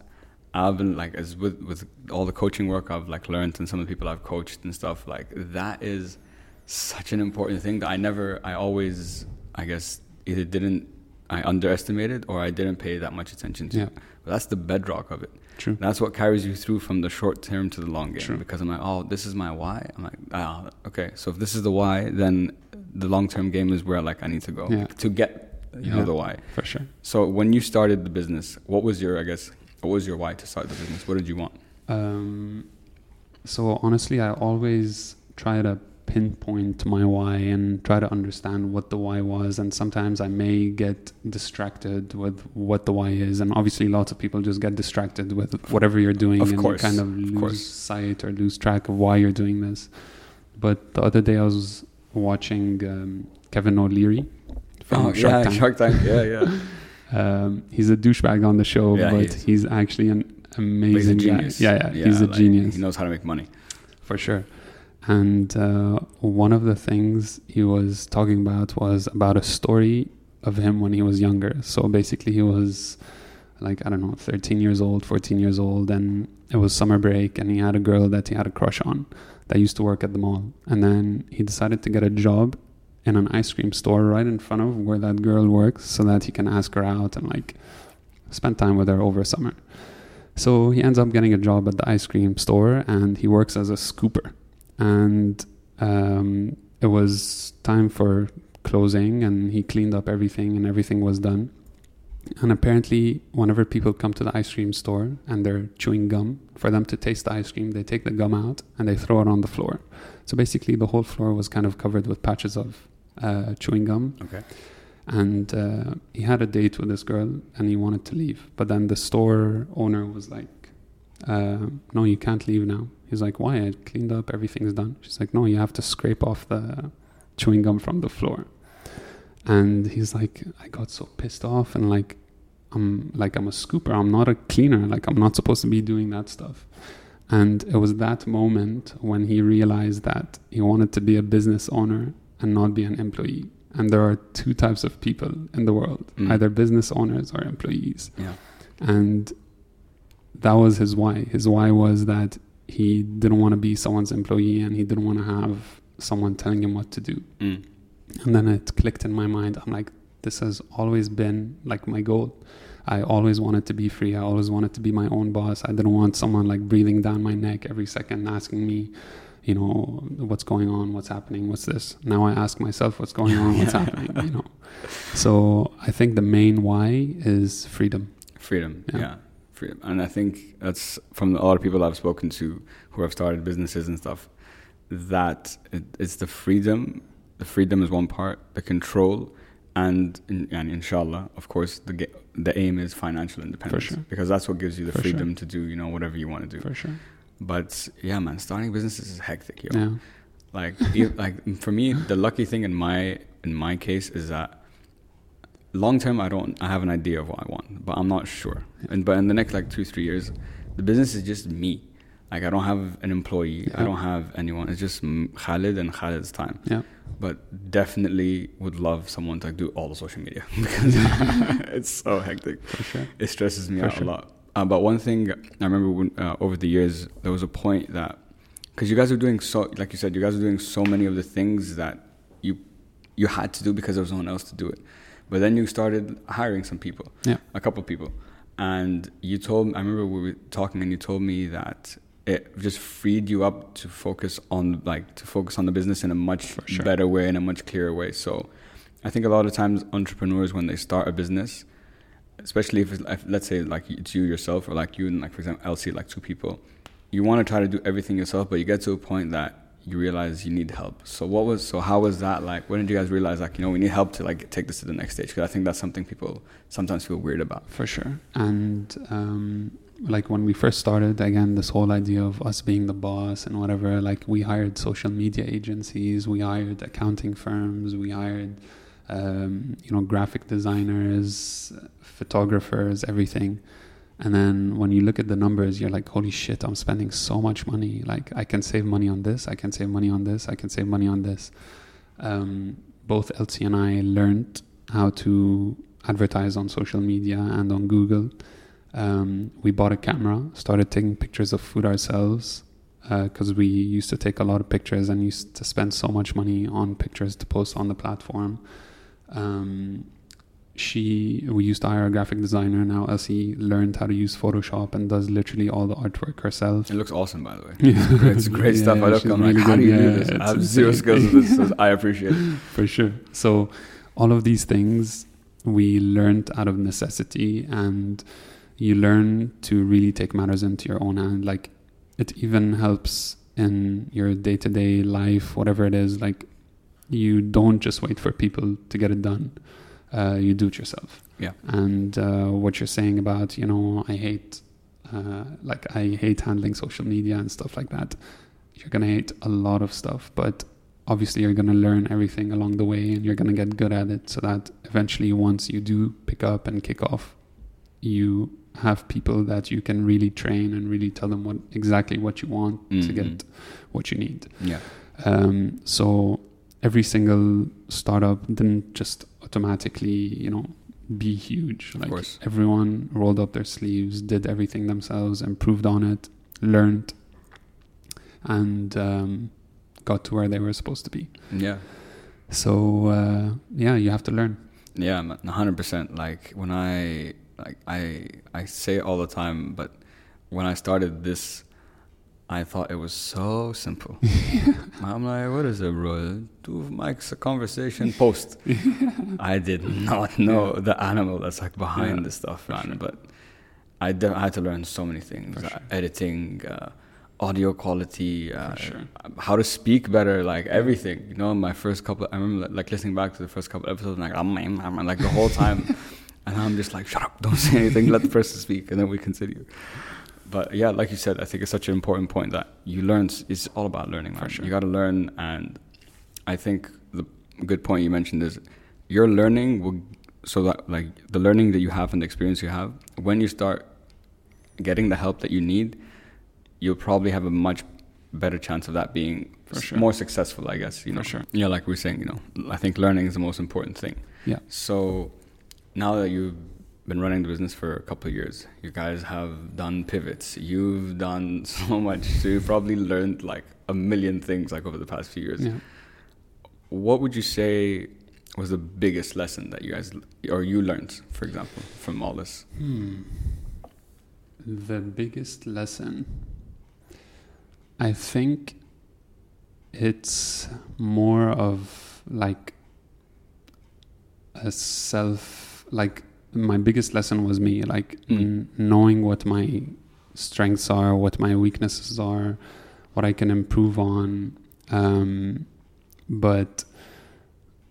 I've been like as with with all the coaching work I've like learned and some of the people I've coached and stuff like that is such an important thing that I never I always I guess either didn't I underestimated or I didn't pay that much attention to. Yeah. But that's the bedrock of it. True. That's what carries you through from the short term to the long game. True. Because I'm like, oh, this is my why. I'm like, ah, okay. So if this is the why, then the long term game is where like I need to go Yeah. to get you know the why. For sure. So when you started the business, what was your I guess what was your why to start the business? What did you want? Um, so honestly, I always try to pinpoint my why and try to understand what the why was. And sometimes I may get distracted with what the why is. And obviously, lots of people just get distracted with whatever you're doing, Of and course, kind of of lose course. sight or lose track of why you're doing this. But the other day, I was watching um, Kevin O'Leary from Oh, Shark yeah, Tank. Shark Tank. Yeah, yeah. *laughs* Um, he's a douchebag on the show, Yeah, but is. he's actually an But he's a amazing guy. genius. Yeah, yeah, he's a like, genius He knows how to make money. for sure. And uh, one of the things he was talking about was about a story of him when he was younger. So basically, he was like, I don't know, 13 years old, 14 years old, and it was summer break, and he had a girl that he had a crush on that used to work at the mall. And then he decided to get a job in an ice cream store right in front of where that girl works so that he can ask her out and like spend time with her over summer. So he ends up getting a job at the ice cream store and he works as a scooper. And um, it was time for closing and he cleaned up everything and everything was done. And apparently, whenever people come to the ice cream store and they're chewing gum, for them to taste the ice cream, they take the gum out and they throw it on the floor. So basically, the whole floor was kind of covered with patches of uh, chewing gum. Okay. And uh, he had a date with this girl and he wanted to leave. But then the store owner was like, uh, No, you can't leave now. He's like, Why? I cleaned up, everything's done. She's like, No, you have to scrape off the chewing gum from the floor. And he's like, I got so pissed off and like, I'm like, I'm a scooper. I'm not a cleaner. Like, I'm not supposed to be doing that stuff. And it was that moment when he realized that he wanted to be a business owner and not be an employee. And there are two types of people in the world Mm. either business owners or employees. Yeah. And that was his why. His why was that he didn't want to be someone's employee and he didn't want to have someone telling him what to do. Mm. And then it clicked in my mind. I'm like, this has always been like my goal. I always wanted to be free. I always wanted to be my own boss. I didn't want someone like breathing down my neck every second, asking me, you know, what's going on, what's happening, what's this. Now I ask myself, what's going on, what's *laughs* happening, you know. So I think the main why is freedom. Freedom. Yeah. Yeah. Freedom. And I think that's from a lot of people I've spoken to who have started businesses and stuff, that it, it's the freedom. The freedom is one part, the control, and, and inshallah, of course, the the aim is financial independence. sure. Because that's what gives you the For sure. freedom to do, you know, whatever you want to do. For sure. But yeah, man, starting businesses is hectic, yo. Yeah. Like, like for me, the lucky thing in my in my case is that long term, I don't, I have an idea of what I want, but I'm not sure. And but in the next like two three years, the business is just me. Like I don't have an employee, I don't have anyone. It's just Khalid and Khalid's time. Yeah. But definitely would love someone to do all the social media *laughs* because *laughs* it's so hectic. For sure. It stresses me For out sure. a lot. Uh, but one thing I remember when, uh, over the years, there was a point that because you guys were doing so, like you said, you guys were doing so many of the things that you you had to do because there was no one else to do it. But then you started hiring some people, Yeah. a couple of people, and you told. I remember we were talking, and you told me that it just freed you up to focus on like to focus on the business in a much sure. better way, in a much clearer way. So, I think a lot of times entrepreneurs when they start a business, especially if, it's, if let's say like it's you yourself or like you and like for example Elsie like two people, you want to try to do everything yourself, but you get to a point that you realize you need help. So what was so how was that like? When did you guys realize like you know we need help to like take this to the next stage? Because I think that's something people sometimes feel weird about. For sure. And um, like when we first started, again, this whole idea of us being the boss and whatever, like we hired social media agencies, we hired accounting firms, we hired, um, you know, graphic designers, photographers, everything. And then when you look at the numbers, you're like, holy shit, I'm spending so much money. Like, I can save money on this, I can save money on this, I can save money on this. Um, both Elsie and I learned how to advertise on social media and on Google. Um, we bought a camera, started taking pictures of food ourselves because uh, we used to take a lot of pictures and used to spend so much money on pictures to post on the platform. Um, she we used to hire a graphic designer now as elsie learned how to use photoshop and does literally all the artwork herself. It looks awesome by the way. Yeah. it's great *laughs* yeah, stuff. I look i'm really like how do you do this? i have zero skills with this so *laughs* i appreciate it. For sure. So all of these things we learned out of necessity and you learn to really take matters into your own hand. Like it even helps in your day-to-day life whatever it is. Like you don't just wait for people to get it done uh, you do it yourself. Yeah. And uh, what you're saying about, you know, I hate, uh, like, I hate handling social media and stuff like that. You're going to hate a lot of stuff, but obviously you're going to learn everything along the way and you're going to get good at it so that eventually, once you do pick up and kick off, you have people that you can really train and really tell them what exactly what you want mm-hmm. to get what you need. Yeah. Um, so every single startup didn't just automatically, you know, be huge. Like everyone rolled up their sleeves, did everything themselves, improved on it, learned, and um, got to where they were supposed to be. Yeah. So uh, yeah, you have to learn. Yeah, hundred percent. Like when I like I I say it all the time, but when I started this I thought it was so simple. *laughs* I'm like, what is it, bro? Two mics, a conversation, post. *laughs* I did not know yeah. the animal that's like behind yeah, the stuff, man. Sure. But I, de- I had to learn so many things: uh, editing, uh, audio quality, uh, sure. how to speak better, like everything. You know, my first couple, I remember like listening back to the first couple episodes, like I'm, I'm, I'm like the whole time, *laughs* and I'm just like, shut up, don't say anything, let the person speak, and then we continue but yeah, like you said, I think it's such an important point that you learn. It's all about learning. Right? Sure. You got to learn, and I think the good point you mentioned is your learning will so that like the learning that you have and the experience you have when you start getting the help that you need, you'll probably have a much better chance of that being sure. more successful. I guess you know. For sure. Yeah, like we are saying, you know, I think learning is the most important thing. Yeah. So now that you've been running the business for a couple of years. You guys have done pivots. You've done *laughs* so much. So you've probably learned like a million things like over the past few years. Yeah. What would you say was the biggest lesson that you guys or you learned, for example, from all this? Hmm. The biggest lesson, I think, it's more of like a self like my biggest lesson was me like mm. n- knowing what my strengths are what my weaknesses are what i can improve on um, but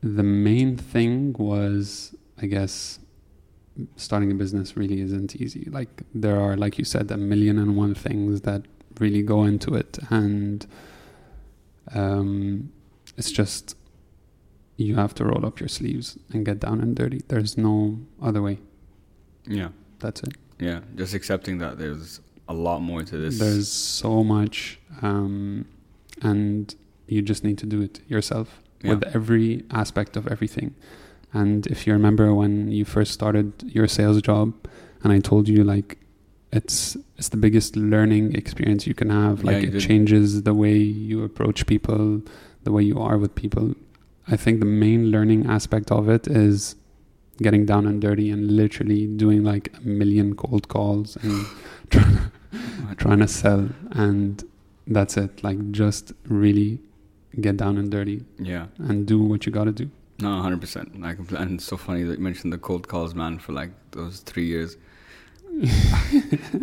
the main thing was i guess starting a business really isn't easy like there are like you said a million and one things that really go into it and um, it's just you have to roll up your sleeves and get down and dirty. There's no other way. Yeah. That's it. Yeah. Just accepting that there's a lot more to this. There's so much. Um, and you just need to do it yourself yeah. with every aspect of everything. And if you remember when you first started your sales job, and I told you like it's it's the biggest learning experience you can have. Like yeah, it did. changes the way you approach people, the way you are with people. I think the main learning aspect of it is getting down and dirty and literally doing like a million cold calls and *laughs* trying to, trying to sell and that's it. Like just really get down and dirty yeah. and do what you got to do. No 100% Like, and it's so funny that you mentioned the cold calls man for like those 3 years. *laughs*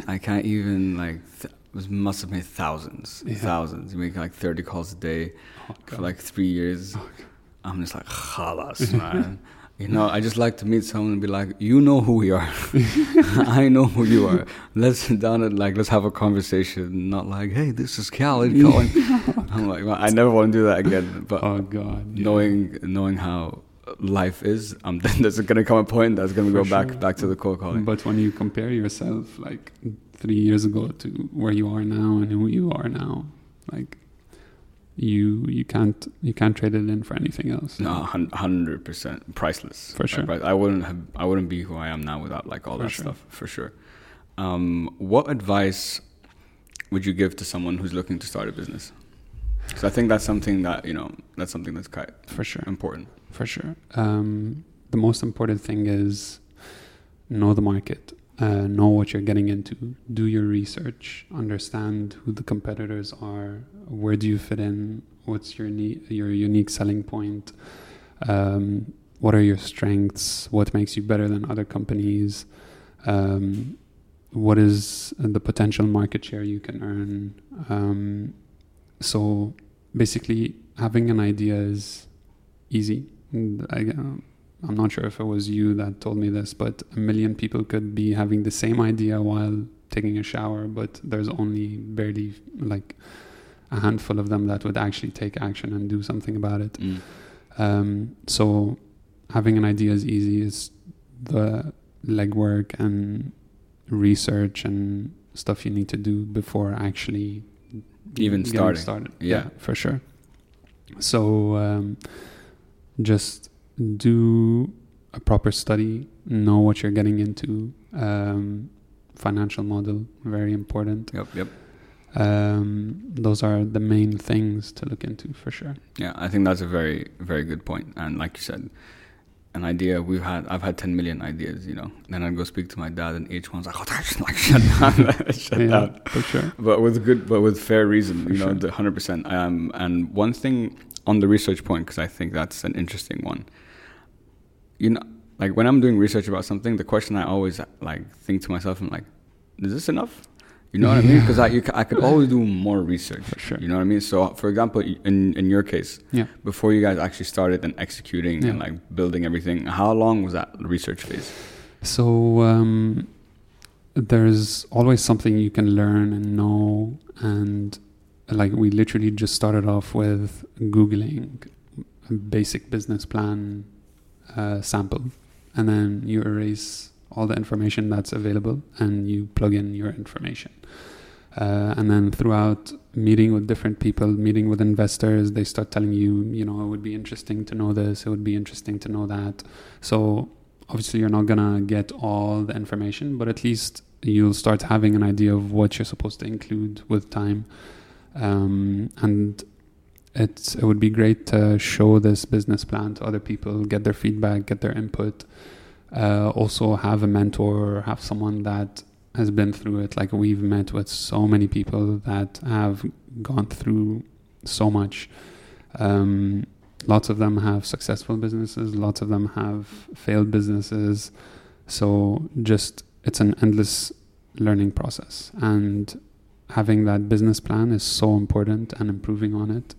I can't even like th- must have made thousands yeah. thousands. You make like 30 calls a day oh, for like 3 years. Oh, I'm just like, khalas, man. *laughs* You know, I just like to meet someone and be like, you know who we are. *laughs* I know who you are. Let's sit down and like, let's have a conversation. Not like, hey, this is Khaled calling. *laughs* I'm like, well, I never want to do that again. But oh god, yeah. knowing knowing how life is, um, then there's gonna come a point that's gonna For go back back to the cold calling. But when you compare yourself like three years ago to where you are now and who you are now, like you you can't you can't trade it in for anything else. No, hundred percent priceless. For sure. Like, I wouldn't have. I wouldn't be who I am now without like all For that sure. stuff. For sure. Um, what advice would you give to someone who's looking to start a business? Because I think that's something that you know. That's something that's quite For sure. important. For sure. Um, the most important thing is know the market, uh, know what you're getting into, do your research, understand who the competitors are, where do you fit in, what's your ne- your unique selling point, um, what are your strengths, what makes you better than other companies, um, what is the potential market share you can earn. Um, so basically, having an idea is easy. And I, uh, I'm not sure if it was you that told me this, but a million people could be having the same idea while taking a shower, but there's only barely like a handful of them that would actually take action and do something about it. Mm. Um, so having an idea is easy. It's the legwork and research and stuff you need to do before actually Even starting. started. Yeah. for sure. So um, just do a proper study, know what you're getting into. Um, financial model, very important. Yep. Yep. Um, those are the main things to look into for sure. Yeah, I think that's a very, very good point. And like you said, an idea we've had, I've had 10 million ideas, you know. Then I'd go speak to my dad, and each one's like, oh, that's *laughs* like, shut down, *laughs* shut yeah, down. for sure. But with good, but with fair reason, For you know, sure. the 100%. Um, and one thing on the research point, because I think that's an interesting one. You know, like when I'm doing research about something, the question I always like think to myself, I'm like, is this enough? You know what I mean? Because I, you, I could always do more research. For sure. You know what I mean? So, for example, in in your case, Yeah. before you guys actually started and executing and like building everything, how long was that research phase? So um, there's always something you can learn and know, and like we literally just started off with googling a basic business plan uh, sample, and then you erase all the information that's available and you plug in your information. Uh, and then throughout meeting with different people, meeting with investors, they start telling you, you know, it would be interesting to know this, it would be interesting to know that. So obviously you're not gonna get all the information, but at least you'll start having an idea of what you're supposed to include with time. Um, and it's it would be great to show this business plan to other people, get their feedback, get their input. Uh, also have a mentor, have someone that has been through it. Like we've met with so many people that have gone through so much. Um, lots of them have successful businesses lots of them have failed businesses so just it's an endless learning process and having that business plan is so important and improving on it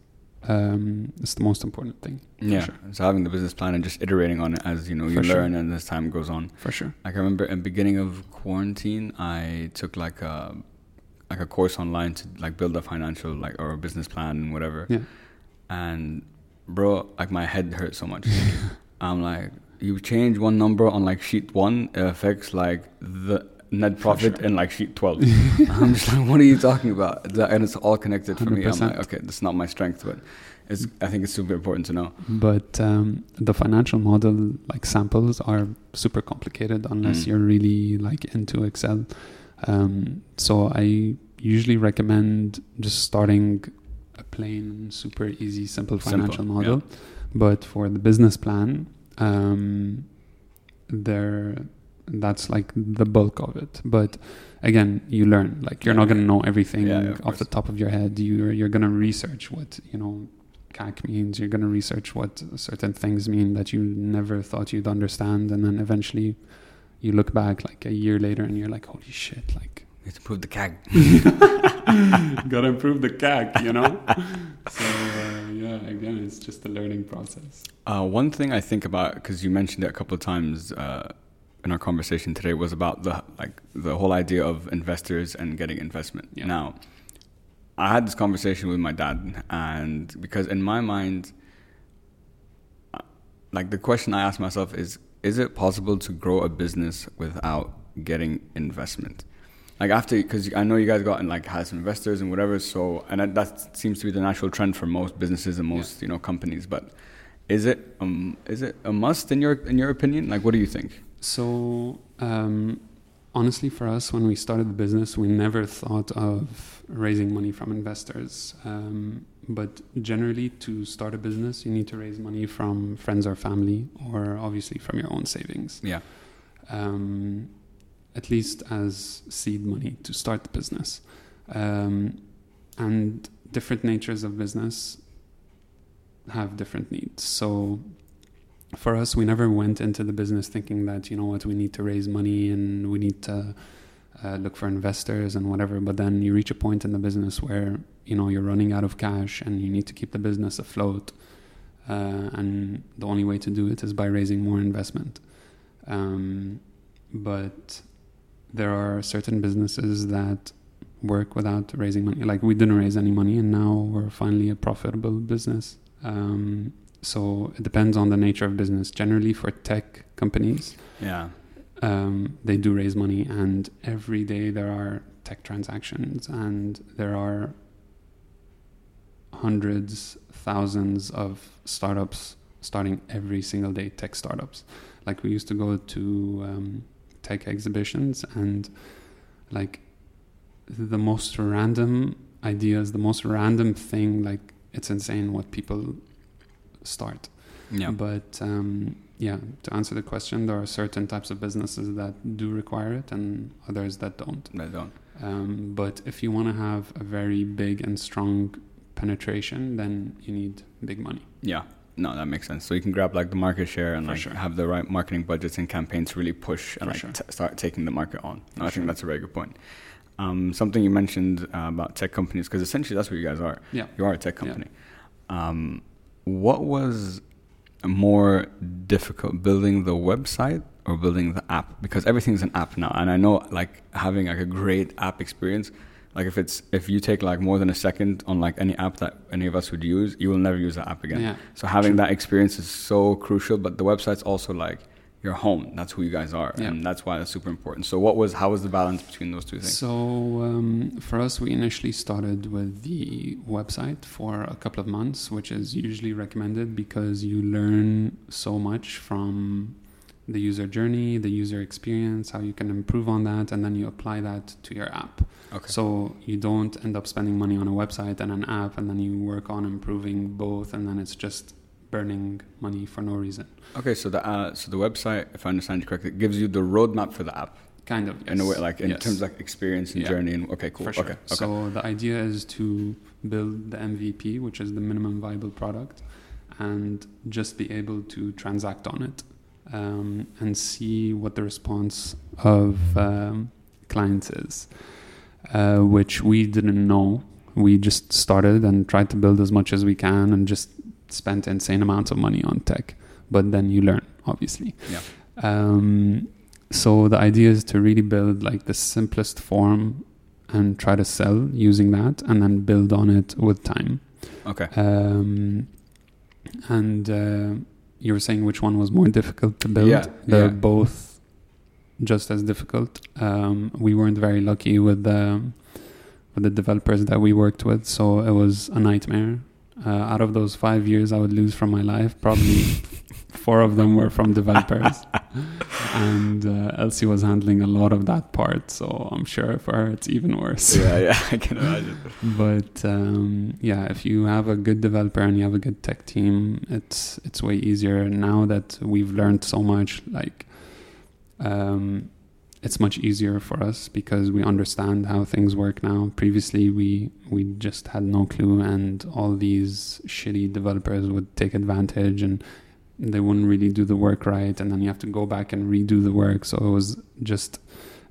um, is the most important thing Yeah. sure. So having the business plan and just iterating on it as you know you For sure. learn and as time goes on. for sure Like I remember in the beginning of quarantine, I took like a like a course online to like build a financial like or a business plan and whatever. Yeah. And bro, like my head hurt so much. *laughs* I'm like, you change one number on like sheet one, it affects like the net profit sure. in like sheet twelve. *laughs* I'm just like, what are you talking about? And it's all connected for me. I'm like, okay, that's not my strength, but it's. I think it's super important to know. but um, the financial model like samples are super complicated unless Mm. you're really like into excel um, so i usually recommend just starting a plain super easy simple Simple, financial model but for the business plan um, there that's like the bulk of it but again you learn like you're Yeah. not going to know everything Yeah, yeah, of off the top of your head you're you're going to research what you know CAC means you're going to research what certain things mean that you never thought you'd understand and then eventually you look back like a year later and you're like holy shit like You have to prove the CAC. *laughs* gotta improve the CAC you know so uh, yeah yeah, again, it's just a learning process. Uh, one thing I think about because you mentioned it a couple of times uh, in our conversation today was about the like the whole idea of investors and getting investment. Yeah. Now, I had this conversation with my dad, and because in my mind, uh, like the question I ask myself is: Is it possible to grow a business without getting investment? Like after, because I know you guys got like has investors and whatever. So, and that, that seems to be the natural trend for most businesses and most you know companies. But is it um is it a must in your in your opinion? Like, what do you think? So, um, honestly, for us, when we started the business, we never thought of raising money from investors. Um, but generally, to start a business, you need to raise money from friends or family, or obviously from your own savings. Yeah. Um, at least as seed money to start the business. Um, and different natures of business have different needs. So for us, we never went into the business thinking that, you know what, we need to raise money and we need to uh, look for investors and whatever. But then you reach a point in the business where, you know, you're running out of cash and you need to keep the business afloat. Uh, and the only way to do it is by raising more investment. Um, but there are certain businesses that work without raising money. Like we didn't raise any money, and now we're finally a profitable business. Um, so it depends on the nature of business. Generally, for tech companies, Yeah. um, they do raise money, and every day there are tech transactions, and there are hundreds, thousands of startups starting every single day. Tech startups, like we used to go to um, tech exhibitions, and like the most random ideas, the most random thing, like it's insane what people start. Yeah. But um, yeah, to answer the question, there are certain types of businesses that do require it and others that don't. They don't. Um, but if you want to have a very big and strong penetration, then you need big money. Yeah. No, that makes sense. So you can grab like the market share and For like sure. have the right marketing budgets and campaigns to really push and For like sure. t- start taking the market on. No, I think sure. that's a very good point. Um, something you mentioned uh, about tech companies because essentially that's what you guys are. Yeah. You are a tech Yeah. company. Um, what was more difficult, building the website or building the app? Because everything's an app now, and I know like having like a great app experience. Like if it's if you take like more than a second on like any app that any of us would use, you will never use that app again. Yeah. So having that experience is so crucial. But the website's also like your home. That's who you guys are, Yeah. and that's why that's super important. So what was how was the balance between those two things? So um, for us, we initially started with the website for a couple of months, which is usually recommended because you learn so much from the user journey, the user experience, how you can improve on that, and then you apply that to your app. Okay. So you don't end up spending money on a website and an app, and then you work on improving both, and then it's just burning money for no reason. Okay, so the uh, so the website, if I understand you correctly, gives you the roadmap for the app Kind of. in a way, like in Yes. terms of like experience and Yeah. journey. And okay, cool. Sure. Okay, okay. So the idea is to build the MVP, which is the minimum viable product, and just be able to transact on it um, and see what the response of um, clients is, uh, which we didn't know. We just started and tried to build as much as we can and just spent insane amounts of money on tech. But then you learn, obviously. Yeah. Um, so the idea is to really build like the simplest form and try to sell using that and then build on it with time. Okay. Um, and uh, you were saying which one was more difficult to build? Yeah, They're yeah. both just as difficult. Um, we weren't very lucky with the with the developers that we worked with, so it was a nightmare. Uh, out of those five years I would lose from my life, probably *laughs* four of them were from developers, and uh, Elsie was handling a lot of that part. So I'm sure for her it's even worse yeah, yeah, *laughs* I can imagine. but um, yeah, if you have a good developer and you have a good tech team, it's it's way easier now that we've learned so much. Like, um, it's much easier for us because we understand how things work now. Previously, we we just had no clue, and all these shitty developers would take advantage and they wouldn't really do the work right, and then you have to go back and redo the work. So it was just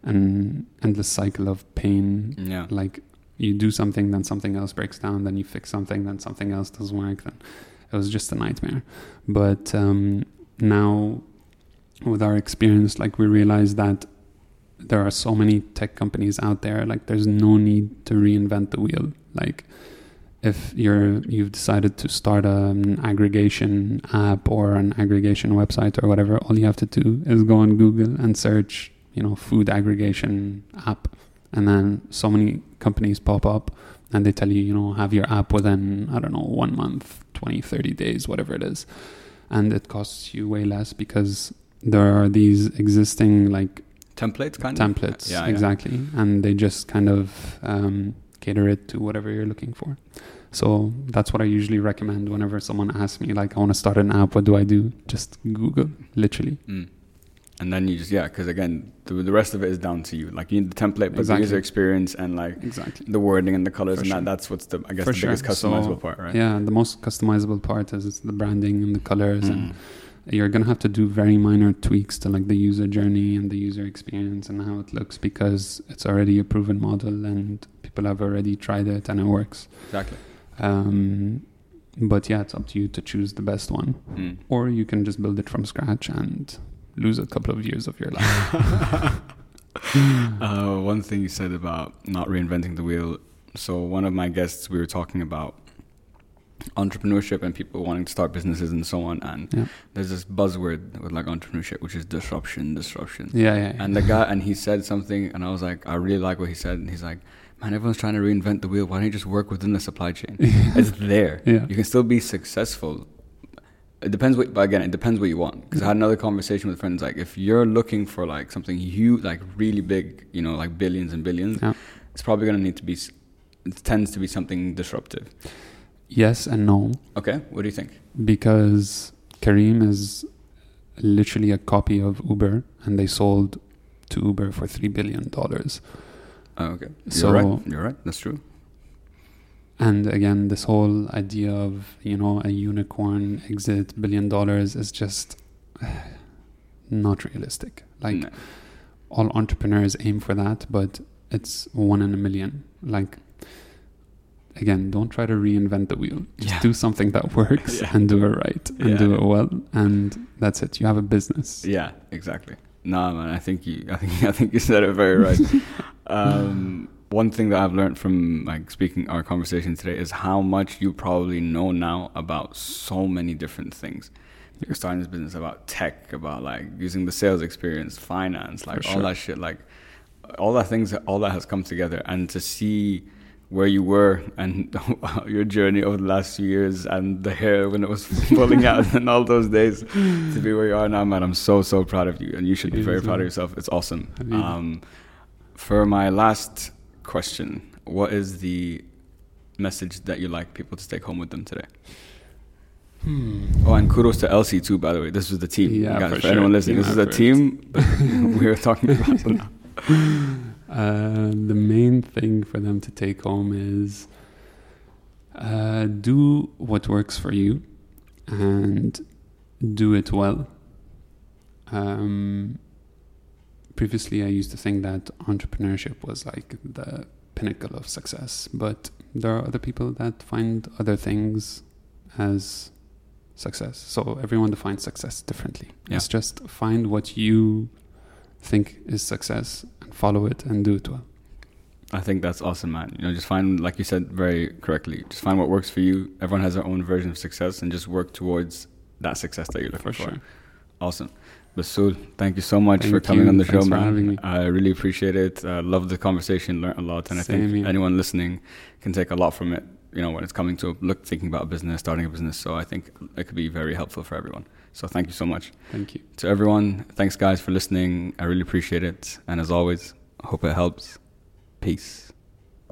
an endless cycle of pain Yeah. like you do something, then something else breaks down, then you fix something, then something else doesn't work. Then it was just a nightmare. But um, now, with our experience, like we realize that there are so many tech companies out there. Like, there's no need to reinvent the wheel. Like, if you're you've decided to start an aggregation app or an aggregation website or whatever, all you have to do is go on Google and search, you know, food aggregation app, and then so many companies pop up and they tell you, you know, have your app within I don't know one month, 20, 30 days, whatever it is, and it costs you way less because there are these existing like templates kind templates of yeah, exactly yeah. and they just kind of um, cater it to whatever you're looking for so that's what i usually recommend whenever someone asks me like i want to start an app what do i do just google literally mm. and then you just yeah because again the, the rest of it is down to you like you need the template but Exactly. the user experience and like exactly the wording and the colors For and sure. that that's what's the i guess For the sure. biggest customizable So, part right yeah the most customizable part is the branding and the colors and Mm. You're gonna have to do very minor tweaks to like the user journey and the user experience and how it looks because it's already a proven model and people have already tried it and it works exactly um, but yeah it's up to you to choose the best one Mm. or you can just build it from scratch and lose a couple of years of your life *laughs* uh, one thing you said about not reinventing the wheel. So one of my guests, we were talking about entrepreneurship and people wanting to start businesses and so on. And Yeah. there's this buzzword with like entrepreneurship, which is disruption, disruption. yeah yeah, yeah. And the guy, and he said something, and I was like, I really like what he said. And he's like, man, everyone's trying to reinvent the wheel. Why don't you just work within the supply chain? *laughs* it's there. Yeah. You can still be successful. It depends what, but again, it depends what you want. Because I had another conversation with friends. Like, if you're looking for like something huge, like really big, you know, like billions and billions, Yeah. it's probably gonna need to be. s- It tends to be something disruptive. Yes and no Okay, what do you think? because Careem is literally a copy of Uber and they sold to Uber for three billion dollars. Oh, okay, you're So- right. You're right. That's true. And again, this whole idea of you know a unicorn exit billion dollars is just *sighs* not realistic. Like No. all entrepreneurs aim for that, but it's one in a million. Like again, don't try to reinvent the wheel. Just Yeah. do something that works *laughs* Yeah. and do it right and Yeah. do it well, and that's it. You have a business. Yeah, exactly. No, man, I think you, I think, *laughs* I think you said it very right. *laughs* um, one thing that I've learned from like speaking our conversation today is how much you probably know now about so many different things. You're starting this business about tech, about like using the sales experience, finance, like all that shit, like all that things, all that has come together, and to see where you were and *laughs* your journey over the last few years and the hair when it was *laughs* falling out *laughs* and all those days to be where you are now, man. I'm so so proud of you, and you should be very proud of yourself. It's awesome. Um, for my last question, what is the message that you like people to take home with them today? Hmm. Oh, and kudos to Elsie too, by the way. This was the team. Yeah, Guys, for for sure. anyone listening, Team this is a team we were talking about. now. Uh, the main thing for them to take home is uh, do what works for you and do it well. Um, previously, I used to think that entrepreneurship was like the pinnacle of success, but there are other people that find other things as success. So everyone defines success differently. Yeah. It's just find what you think is success follow it and do it well. I think that's awesome, man. You know, just find, like you said very correctly, just find what works for you. Everyone has their own version of success, and just work towards that success that you're looking For for. sure. Awesome. Basul, thank you so much Thank for coming you. on the Thanks show, for man. having me. I really appreciate it. Uh, love the conversation, learned a lot, and I think here. anyone listening can take a lot from it. You know, when it's coming to look thinking about a business, starting a business. So I think it could be very helpful for everyone. So thank you so much Thank you. to everyone. Thanks, guys, for listening. I really appreciate it. And as always, I hope it helps. Peace.